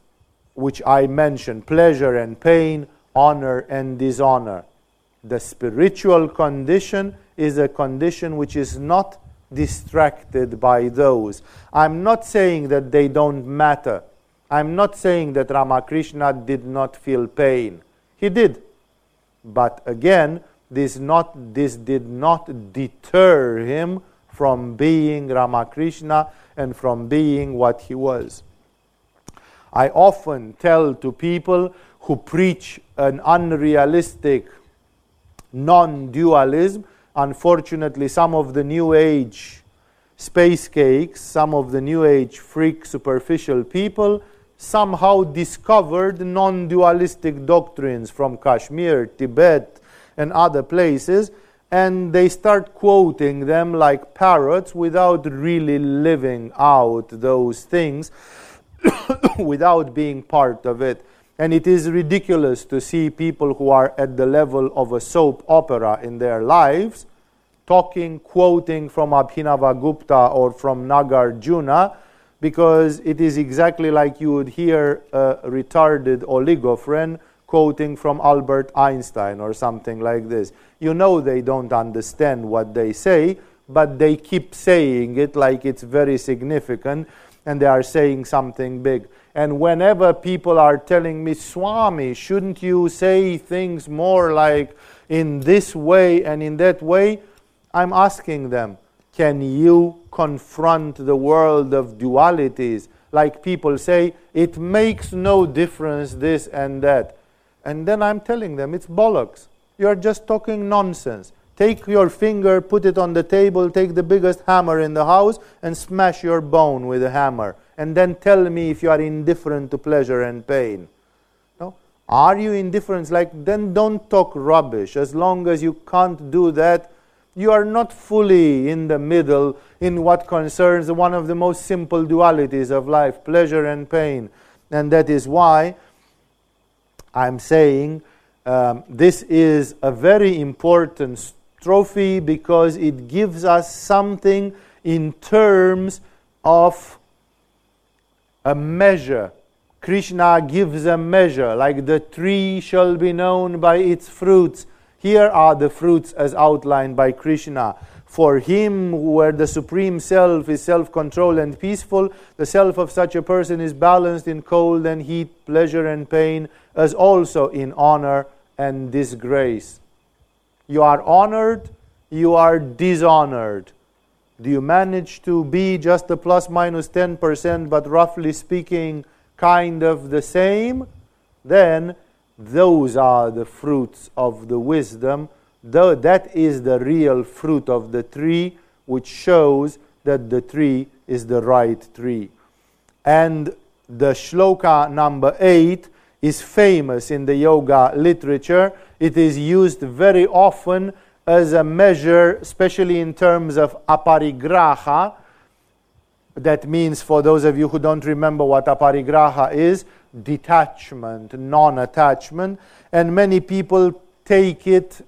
which I mentioned pleasure and pain, honor and dishonor. The spiritual condition is a condition which is not distracted by those. I'm not saying that they don't matter. I'm not saying that Ramakrishna did not feel pain. He did. But again, this, not, this did not deter him from being Ramakrishna and from being what he was. I often tell to people who preach an unrealistic non dualism unfortunately, some of the New Age space cakes, some of the New Age freak superficial people somehow discovered non dualistic doctrines from Kashmir, Tibet, and other places, and they start quoting them like parrots without really living out those things, [coughs] without being part of it. And it is ridiculous to see people who are at the level of a soap opera in their lives talking, quoting from Abhinavagupta or from Nagarjuna because it is exactly like you would hear a retarded oligophrene quoting from Albert Einstein or something like this. You know they don't understand what they say, but they keep saying it like it's very significant and they are saying something big. And whenever people are telling me, Swami, shouldn't you say things more like in this way and in that way? I'm asking them, can you confront the world of dualities like people say, it makes no difference, this and that. And then I'm telling them it's bollocks. You're just talking nonsense. Take your finger, put it on the table, take the biggest hammer in the house, and smash your bone with a hammer. And then tell me if you are indifferent to pleasure and pain. No? Are you indifferent? Like, then don't talk rubbish. As long as you can't do that, you are not fully in the middle in what concerns one of the most simple dualities of life pleasure and pain. And that is why I'm saying um, this is a very important strophe because it gives us something in terms of a measure. Krishna gives a measure, like the tree shall be known by its fruits. Here are the fruits as outlined by Krishna. For him, where the Supreme Self is self controlled and peaceful, the self of such a person is balanced in cold and heat, pleasure and pain, as also in honor and disgrace. You are honored, you are dishonored. Do you manage to be just a plus minus 10%, but roughly speaking, kind of the same? Then those are the fruits of the wisdom. Though that is the real fruit of the tree, which shows that the tree is the right tree. And the shloka number 8 is famous in the yoga literature. It is used very often as a measure, especially in terms of aparigraha. That means, for those of you who don't remember what aparigraha is, detachment, non attachment, and many people take it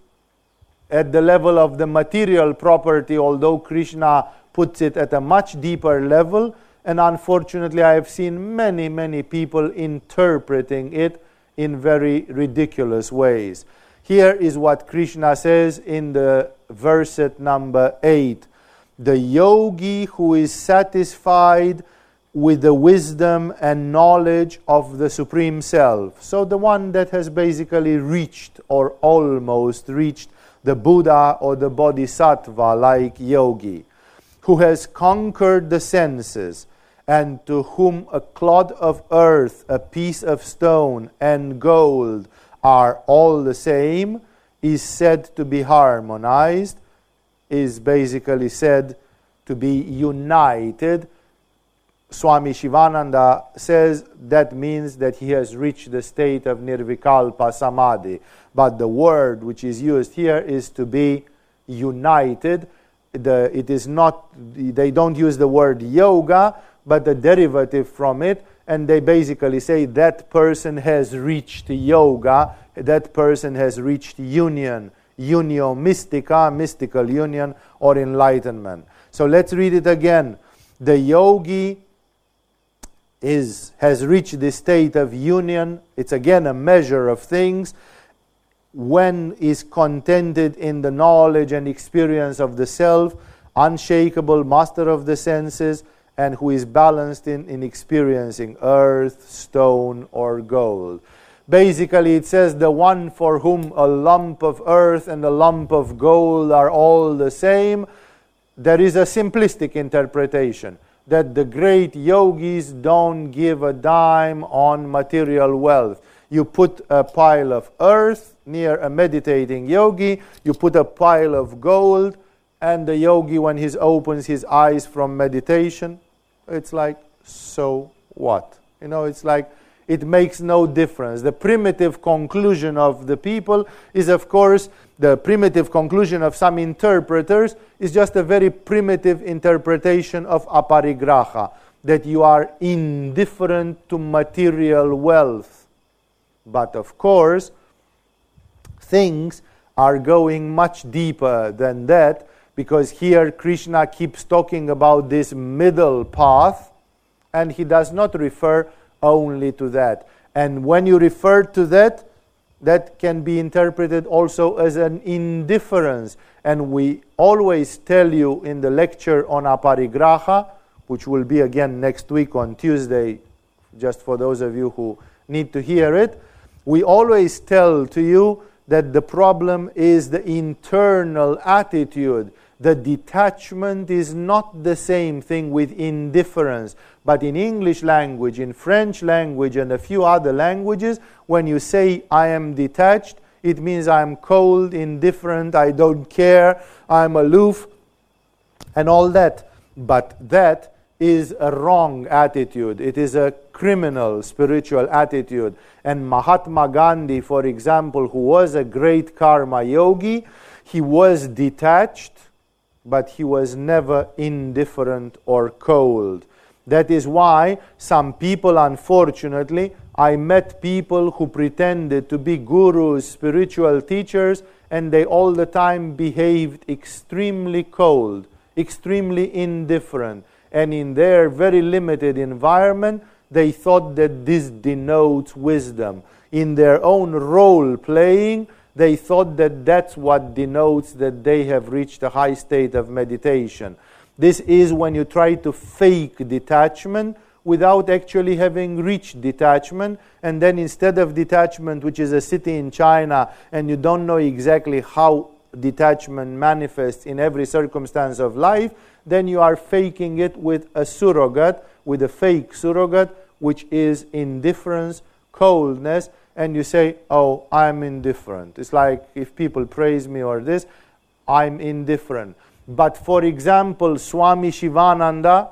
at the level of the material property, although Krishna puts it at a much deeper level. And unfortunately, I have seen many, many people interpreting it in very ridiculous ways. Here is what Krishna says in the verse at number 8 The yogi who is satisfied with the wisdom and knowledge of the Supreme Self. So, the one that has basically reached or almost reached the Buddha or the Bodhisattva, like yogi, who has conquered the senses, and to whom a clod of earth, a piece of stone, and gold are all the same, is said to be harmonized, is basically said to be united Swami Shivananda says that means that he has reached the state of nirvikalpa samadhi. But the word which is used here is to be united. The, it is not, they don't use the word yoga, but the derivative from it, and they basically say that person has reached yoga, that person has reached union, unio mystica, mystical union, or enlightenment. So let's read it again. The yogi is, has reached the state of union. It's again a measure of things. When is contented in the knowledge and experience of the self, unshakable master of the senses, and who is balanced in, in experiencing earth, stone, or gold. Basically, it says the one for whom a lump of earth and a lump of gold are all the same. There is a simplistic interpretation that the great yogis don't give a dime on material wealth. You put a pile of earth near a meditating yogi, you put a pile of gold, and the yogi, when he opens his eyes from meditation, it's like, so what? You know, it's like it makes no difference. The primitive conclusion of the people is, of course, the primitive conclusion of some interpreters is just a very primitive interpretation of aparigraha, that you are indifferent to material wealth. But of course, things are going much deeper than that because here Krishna keeps talking about this middle path and he does not refer only to that. And when you refer to that, that can be interpreted also as an indifference. And we always tell you in the lecture on aparigraha, which will be again next week on Tuesday, just for those of you who need to hear it, we always tell to you that the problem is the internal attitude, the detachment is not the same thing with indifference. But in English language, in French language, and a few other languages, when you say, I am detached, it means I'm cold, indifferent, I don't care, I'm aloof, and all that. But that is a wrong attitude. It is a criminal spiritual attitude. And Mahatma Gandhi, for example, who was a great karma yogi, he was detached, but he was never indifferent or cold. That is why some people, unfortunately, I met people who pretended to be gurus, spiritual teachers, and they all the time behaved extremely cold, extremely indifferent. And in their very limited environment, they thought that this denotes wisdom. In their own role playing, they thought that that's what denotes that they have reached a high state of meditation. This is when you try to fake detachment without actually having reached detachment. And then instead of detachment, which is a city in China, and you don't know exactly how detachment manifests in every circumstance of life, then you are faking it with a surrogate, with a fake surrogate, which is indifference, coldness, and you say, Oh, I'm indifferent. It's like if people praise me or this, I'm indifferent. But for example, Swami Shivananda,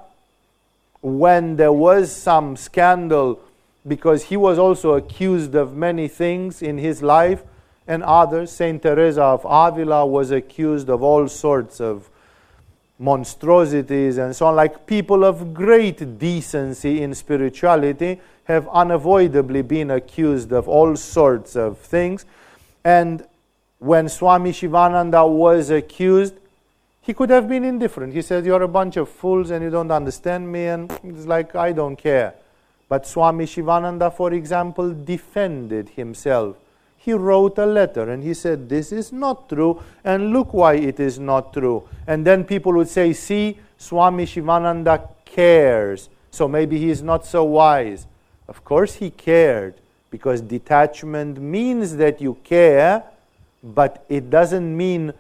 when there was some scandal, because he was also accused of many things in his life and others, Saint Teresa of Avila was accused of all sorts of monstrosities and so on, like people of great decency in spirituality have unavoidably been accused of all sorts of things. And when Swami Shivananda was accused, he could have been indifferent. He said, You're a bunch of fools and you don't understand me, and it's like, I don't care. But Swami Shivananda, for example, defended himself. He wrote a letter and he said, This is not true, and look why it is not true. And then people would say, See, Swami Shivananda cares, so maybe he is not so wise. Of course, he cared, because detachment means that you care, but it doesn't mean,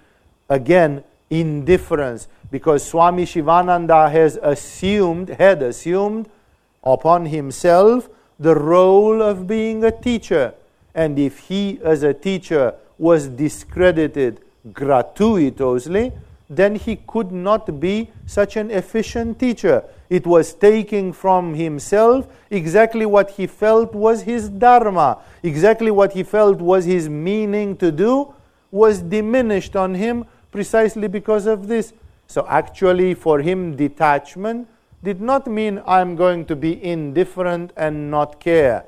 again, indifference because Swami Shivananda has assumed, had assumed upon himself the role of being a teacher. And if he, as a teacher, was discredited gratuitously, then he could not be such an efficient teacher. It was taking from himself exactly what he felt was his dharma, exactly what he felt was his meaning to do, was diminished on him precisely because of this. So, actually, for him, detachment did not mean I'm going to be indifferent and not care.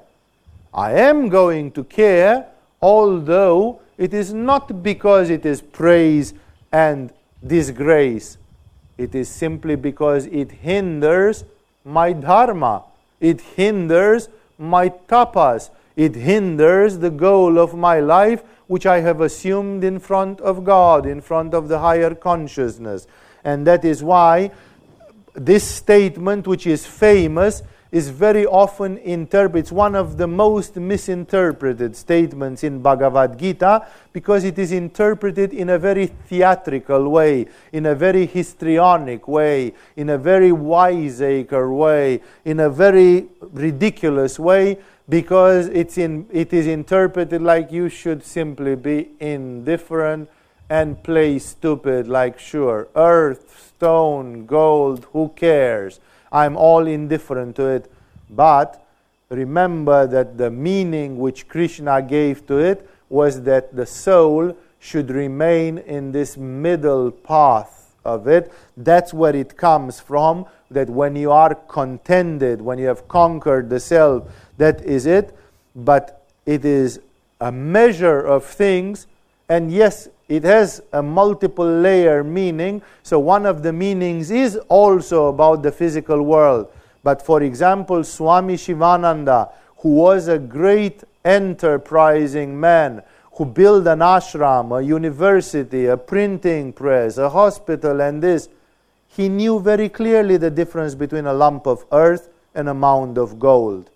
I am going to care, although it is not because it is praise and disgrace. It is simply because it hinders my dharma. It hinders my tapas. It hinders the goal of my life, which I have assumed in front of God, in front of the higher consciousness. And that is why this statement, which is famous, is very often interpreted. It's one of the most misinterpreted statements in Bhagavad Gita because it is interpreted in a very theatrical way, in a very histrionic way, in a very wiseacre way, in a very ridiculous way, because it's in, it is interpreted like you should simply be indifferent and play stupid, like, sure, earth, stone, gold, who cares? I'm all indifferent to it. But remember that the meaning which Krishna gave to it was that the soul should remain in this middle path of it. That's where it comes from. That when you are contented, when you have conquered the self, that is it. But it is a measure of things, and yes, it has a multiple layer meaning. So, one of the meanings is also about the physical world. But for example, Swami Shivananda, who was a great enterprising man, who built an ashram, a university, a printing press, a hospital, and this, he knew very clearly the difference between a lump of earth and a mound of gold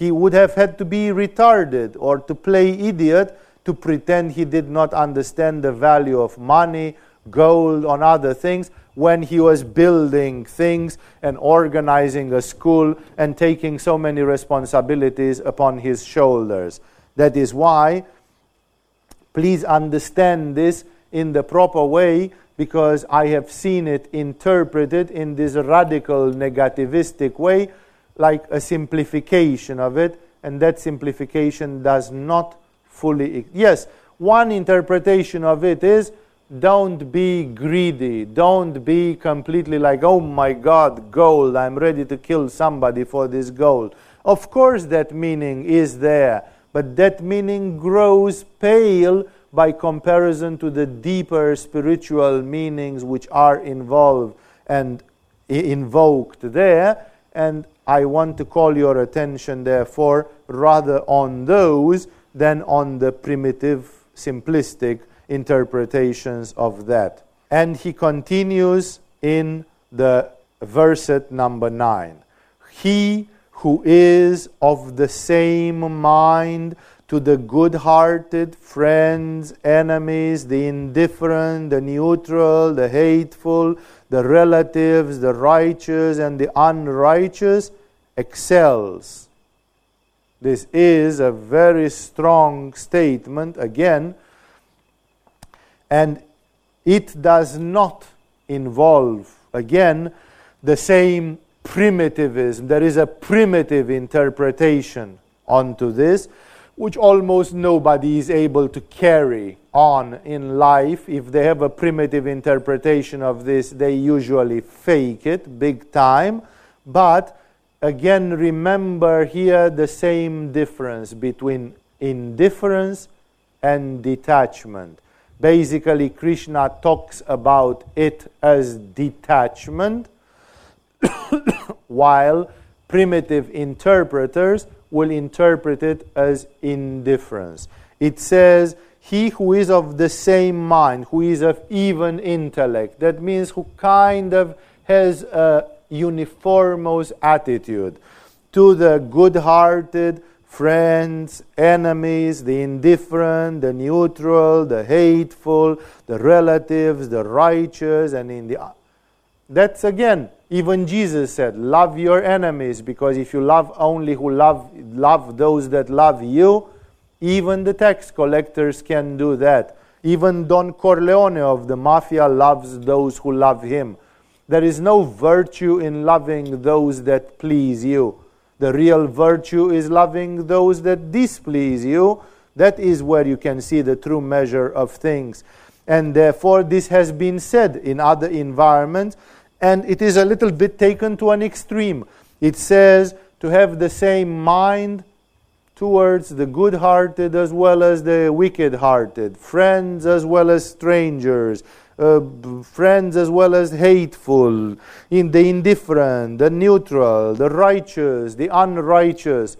he would have had to be retarded or to play idiot to pretend he did not understand the value of money, gold, on other things, when he was building things and organizing a school and taking so many responsibilities upon his shoulders. That is why, please understand this in the proper way because I have seen it interpreted in this radical negativistic way, like a simplification of it, and that simplification does not fully. Yes, one interpretation of it is don't be greedy. Don't be completely like, oh my God, gold, I'm ready to kill somebody for this gold. Of course, that meaning is there, but that meaning grows pale by comparison to the deeper spiritual meanings which are involved and invoked there. And I want to call your attention, therefore, rather on those than on the primitive, simplistic interpretations of that. And he continues in the verset number 9. He who is of the same mind to the good hearted, friends, enemies, the indifferent, the neutral, the hateful, the relatives, the righteous, and the unrighteous excels. This is a very strong statement, again, and it does not involve, again, the same primitivism. There is a primitive interpretation onto this which almost nobody is able to carry on in life. If they have a primitive interpretation of this, they usually fake it big time. But again, remember here the same difference between indifference and detachment. Basically, Krishna talks about it as detachment, [coughs] while primitive interpreters will interpret it as indifference. It says, He who is of the same mind, who is of even intellect. That means who kind of has a uniformous attitude to the good hearted, friends, enemies, the indifferent, the neutral, the hateful, the relatives, the righteous, and in the. That's again even Jesus said, Love your enemies, because if you love only who love, love those that love you, even the tax collectors can do that. Even Don Corleone of the mafia loves those who love him. There is no virtue in loving those that please you. The real virtue is loving those that displease you. That is where you can see the true measure of things. And therefore, this has been said in other environments and it is a little bit taken to an extreme. It says to have the same mind towards the good hearted as well as the wicked hearted, friends as well as strangers, uh, friends as well as hateful, in the indifferent, the neutral, the righteous, the unrighteous.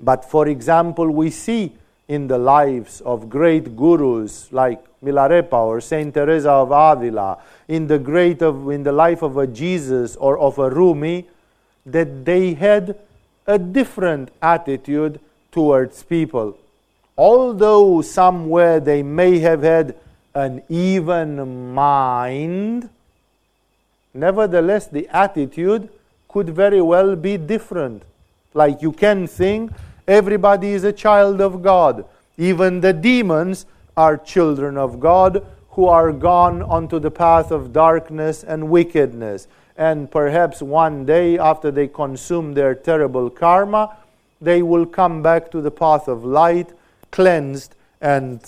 But for example, we see in the lives of great gurus like Milarepa or Saint Teresa of Avila, in the great of in the life of a Jesus or of a Rumi, that they had a different attitude towards people. Although somewhere they may have had an even mind, nevertheless the attitude could very well be different. Like you can think everybody is a child of God. Even the demons are children of God who are gone onto the path of darkness and wickedness. And perhaps one day, after they consume their terrible karma, they will come back to the path of light, cleansed and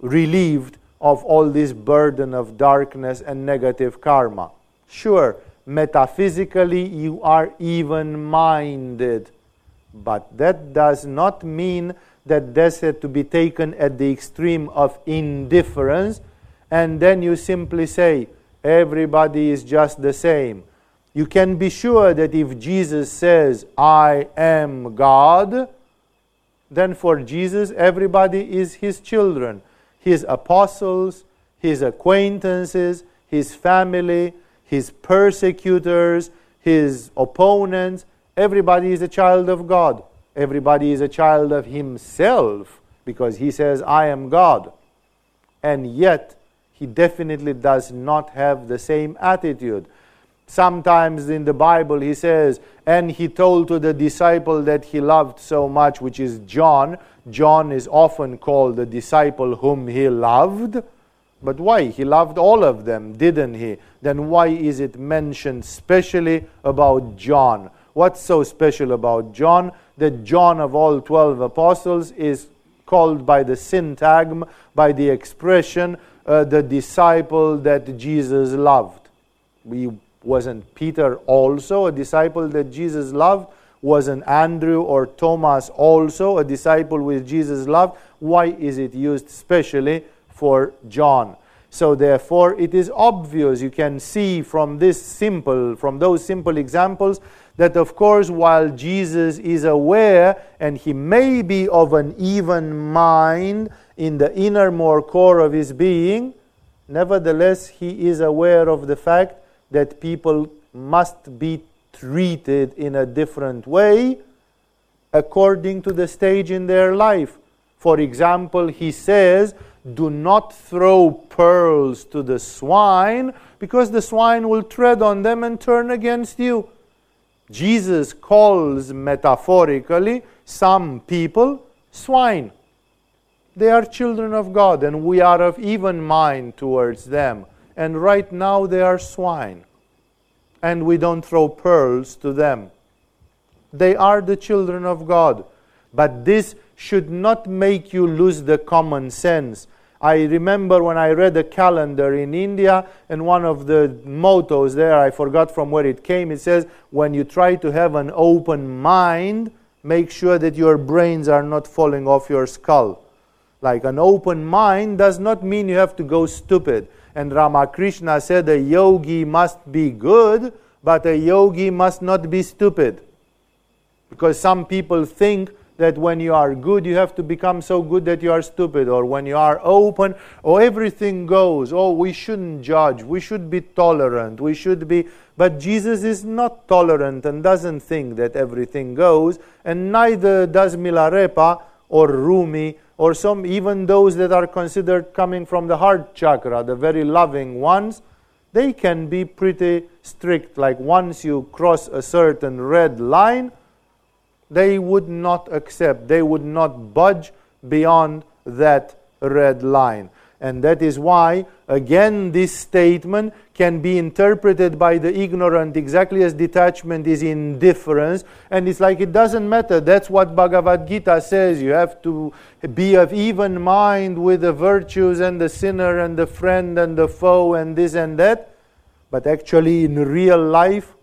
relieved of all this burden of darkness and negative karma. Sure, metaphysically, you are even minded, but that does not mean that had to be taken at the extreme of indifference, and then you simply say, everybody is just the same. You can be sure that if Jesus says, I am God, then for Jesus, everybody is his children, his apostles, his acquaintances, his family, his persecutors, his opponents. Everybody is a child of God. Everybody is a child of himself because he says, I am God. And yet, he definitely does not have the same attitude. Sometimes in the Bible he says, and he told to the disciple that he loved so much, which is John. John is often called the disciple whom he loved. But why? He loved all of them, didn't he? Then why is it mentioned specially about John? What's so special about John? That John, of all 12 apostles, is called by the syntagm, by the expression, uh, the disciple that Jesus loved. He wasn't Peter also a disciple that Jesus loved? Wasn't Andrew or Thomas also a disciple with Jesus loved? Why is it used specially for John? So therefore, it is obvious. You can see from this simple, from those simple examples, that of course, while Jesus is aware and he may be of an even mind in the inner more core of his being, nevertheless, he is aware of the fact that people must be treated in a different way according to the stage in their life. For example, he says, Do not throw pearls to the swine, because the swine will tread on them and turn against you. Jesus calls metaphorically some people swine. They are children of God, and we are of even mind towards them. And right now they are swine. And we don't throw pearls to them. They are the children of God. But this should not make you lose the common sense I remember when I read a calendar in India, and one of the mottos there, I forgot from where it came, it says, When you try to have an open mind, make sure that your brains are not falling off your skull. Like an open mind does not mean you have to go stupid. And Ramakrishna said a yogi must be good, but a yogi must not be stupid. Because some people think that when you are good, you have to become so good that you are stupid, or when you are open, oh, everything goes. Oh, we shouldn't judge. We should be tolerant. We should be. But Jesus is not tolerant and doesn't think that everything goes, and neither does Milarepa or Rumi or some, even those that are considered coming from the heart chakra, the very loving ones. They can be pretty strict. Like once you cross a certain red line, they would not accept, they would not budge beyond that red line. And that is why, again, this statement can be interpreted by the ignorant exactly as detachment is indifference. And it's like it doesn't matter. That's what Bhagavad Gita says. You have to be of even mind with the virtues and the sinner and the friend and the foe and this and that. But actually, in real life,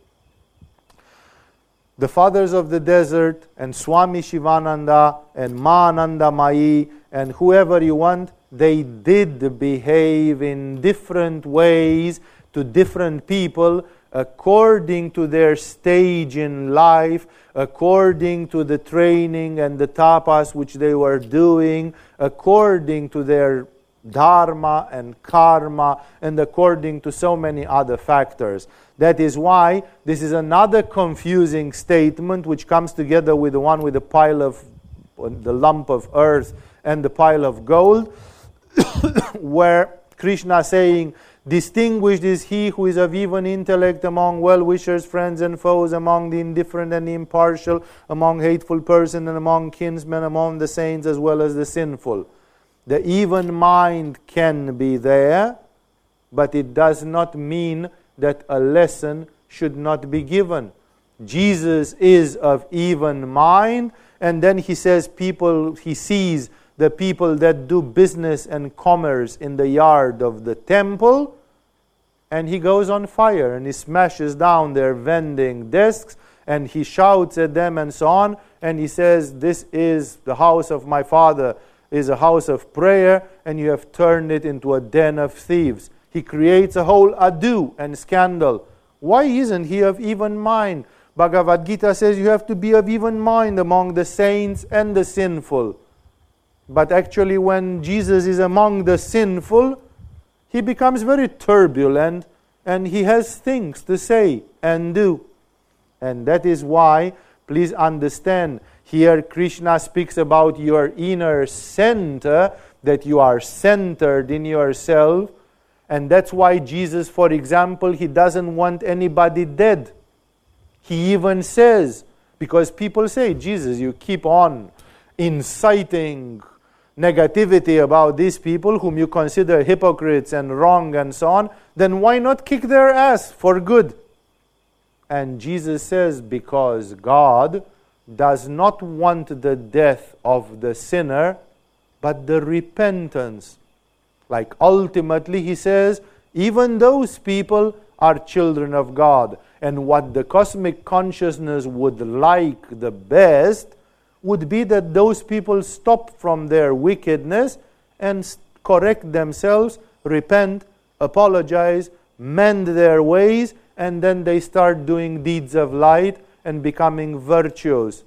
the fathers of the desert and Swami Shivananda and Ma Anandamayi and whoever you want, they did behave in different ways to different people according to their stage in life, according to the training and the tapas which they were doing, according to their dharma and karma, and according to so many other factors. That is why this is another confusing statement which comes together with the one with the pile of the lump of earth and the pile of gold, [coughs] where Krishna saying, Distinguished is he who is of even intellect among well wishers, friends, and foes, among the indifferent and the impartial, among hateful persons, and among kinsmen, among the saints as well as the sinful. The even mind can be there, but it does not mean that a lesson should not be given. Jesus is of even mind, and then he says, people, he sees the people that do business and commerce in the yard of the temple, and he goes on fire and he smashes down their vending desks and he shouts at them and so on, and he says, This is the house of my father, is a house of prayer, and you have turned it into a den of thieves. He creates a whole ado and scandal. Why isn't he of even mind? Bhagavad Gita says you have to be of even mind among the saints and the sinful. But actually, when Jesus is among the sinful, he becomes very turbulent and he has things to say and do. And that is why, please understand, here Krishna speaks about your inner center, that you are centered in yourself And that's why Jesus, for example, he doesn't want anybody dead. He even says, because people say, Jesus, you keep on inciting negativity about these people whom you consider hypocrites and wrong and so on, then why not kick their ass for good? And Jesus says, because God does not want the death of the sinner, but the repentance. Like ultimately, he says, even those people are children of God. And what the cosmic consciousness would like the best would be that those people stop from their wickedness and correct themselves, repent, apologize, mend their ways, and then they start doing deeds of light and becoming virtuous.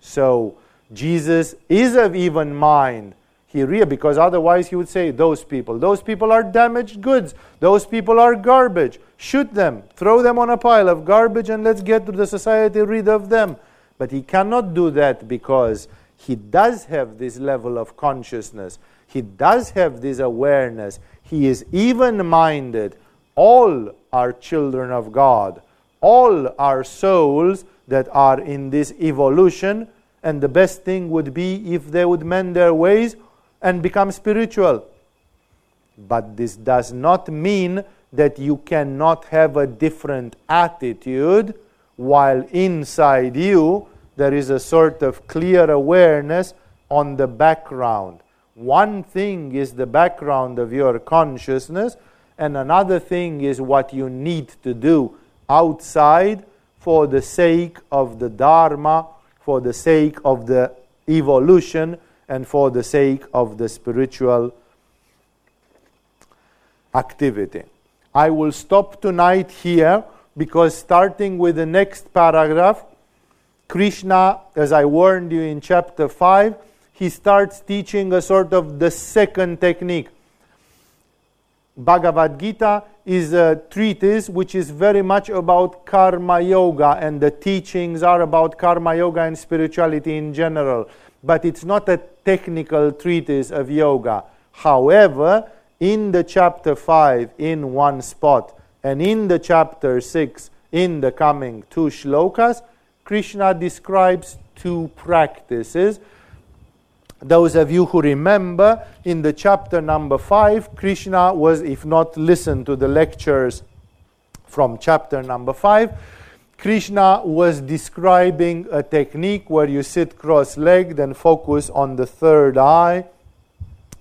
So, Jesus is of even mind. He because otherwise he would say, Those people, those people are damaged goods. Those people are garbage. Shoot them, throw them on a pile of garbage, and let's get to the society rid of them. But he cannot do that because he does have this level of consciousness. He does have this awareness. He is even minded. All are children of God. All are souls that are in this evolution. And the best thing would be if they would mend their ways and become spiritual. But this does not mean that you cannot have a different attitude while inside you there is a sort of clear awareness on the background. One thing is the background of your consciousness, and another thing is what you need to do outside for the sake of the Dharma, for the sake of the evolution, and for the sake of the spiritual activity. I will stop tonight here because starting with the next paragraph, Krishna, as I warned you in chapter 5, he starts teaching a sort of the second technique. Bhagavad Gita is a treatise which is very much about karma yoga, and the teachings are about karma yoga and spirituality in general. But it's not a technical treatise of yoga. However, in the chapter 5, in one spot, and in the chapter 6, in the coming two shlokas, Krishna describes two practices. Those of you who remember, in the chapter number 5, Krishna was, if not listen to the lectures from chapter number 5, Krishna was describing a technique where you sit cross legged and focus on the third eye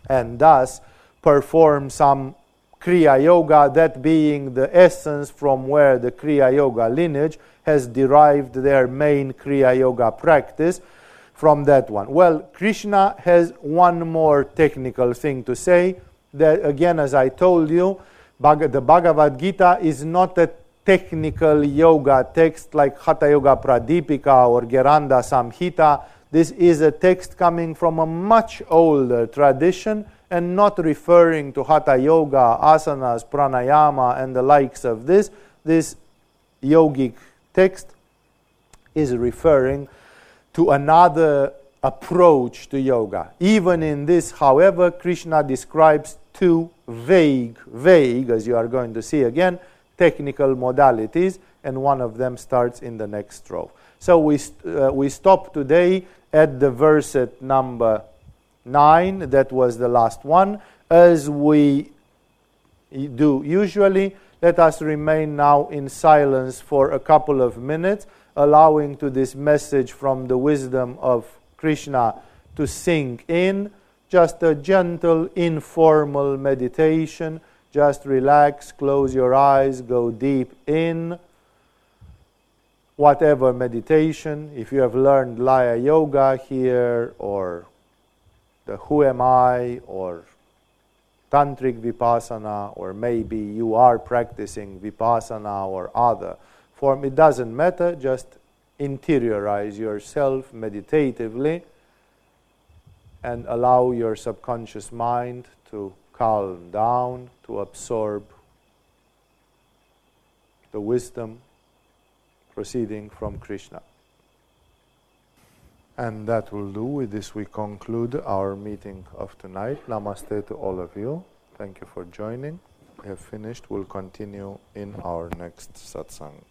and thus perform some Kriya Yoga, that being the essence from where the Kriya Yoga lineage has derived their main Kriya Yoga practice from that one. Well, Krishna has one more technical thing to say. That again, as I told you, the Bhagavad Gita is not a technical yoga text like Hatha Yoga Pradipika or Gheranda Samhita. This is a text coming from a much older tradition and not referring to Hatha Yoga, asanas, pranayama, and the likes of this. This yogic text is referring to another approach to yoga. Even in this, however, Krishna describes two vague, vague, as you are going to see again, technical modalities, and one of them starts in the next row. So we, uh, we stop today at the verse number 9, that was the last one. As we do usually, let us remain now in silence for a couple of minutes, allowing to this message from the wisdom of Krishna to sink in. Just a gentle, informal meditation just relax, close your eyes, go deep in. Whatever meditation, if you have learned Laya Yoga here, or the Who Am I, or Tantric Vipassana, or maybe you are practicing Vipassana or other form, it doesn't matter, just interiorize yourself meditatively and allow your subconscious mind to calm down, to absorb the wisdom proceeding from Krishna. And that will do. With this, we conclude our meeting of tonight. Namaste to all of you. Thank you for joining. We have finished. We'll continue in our next satsang.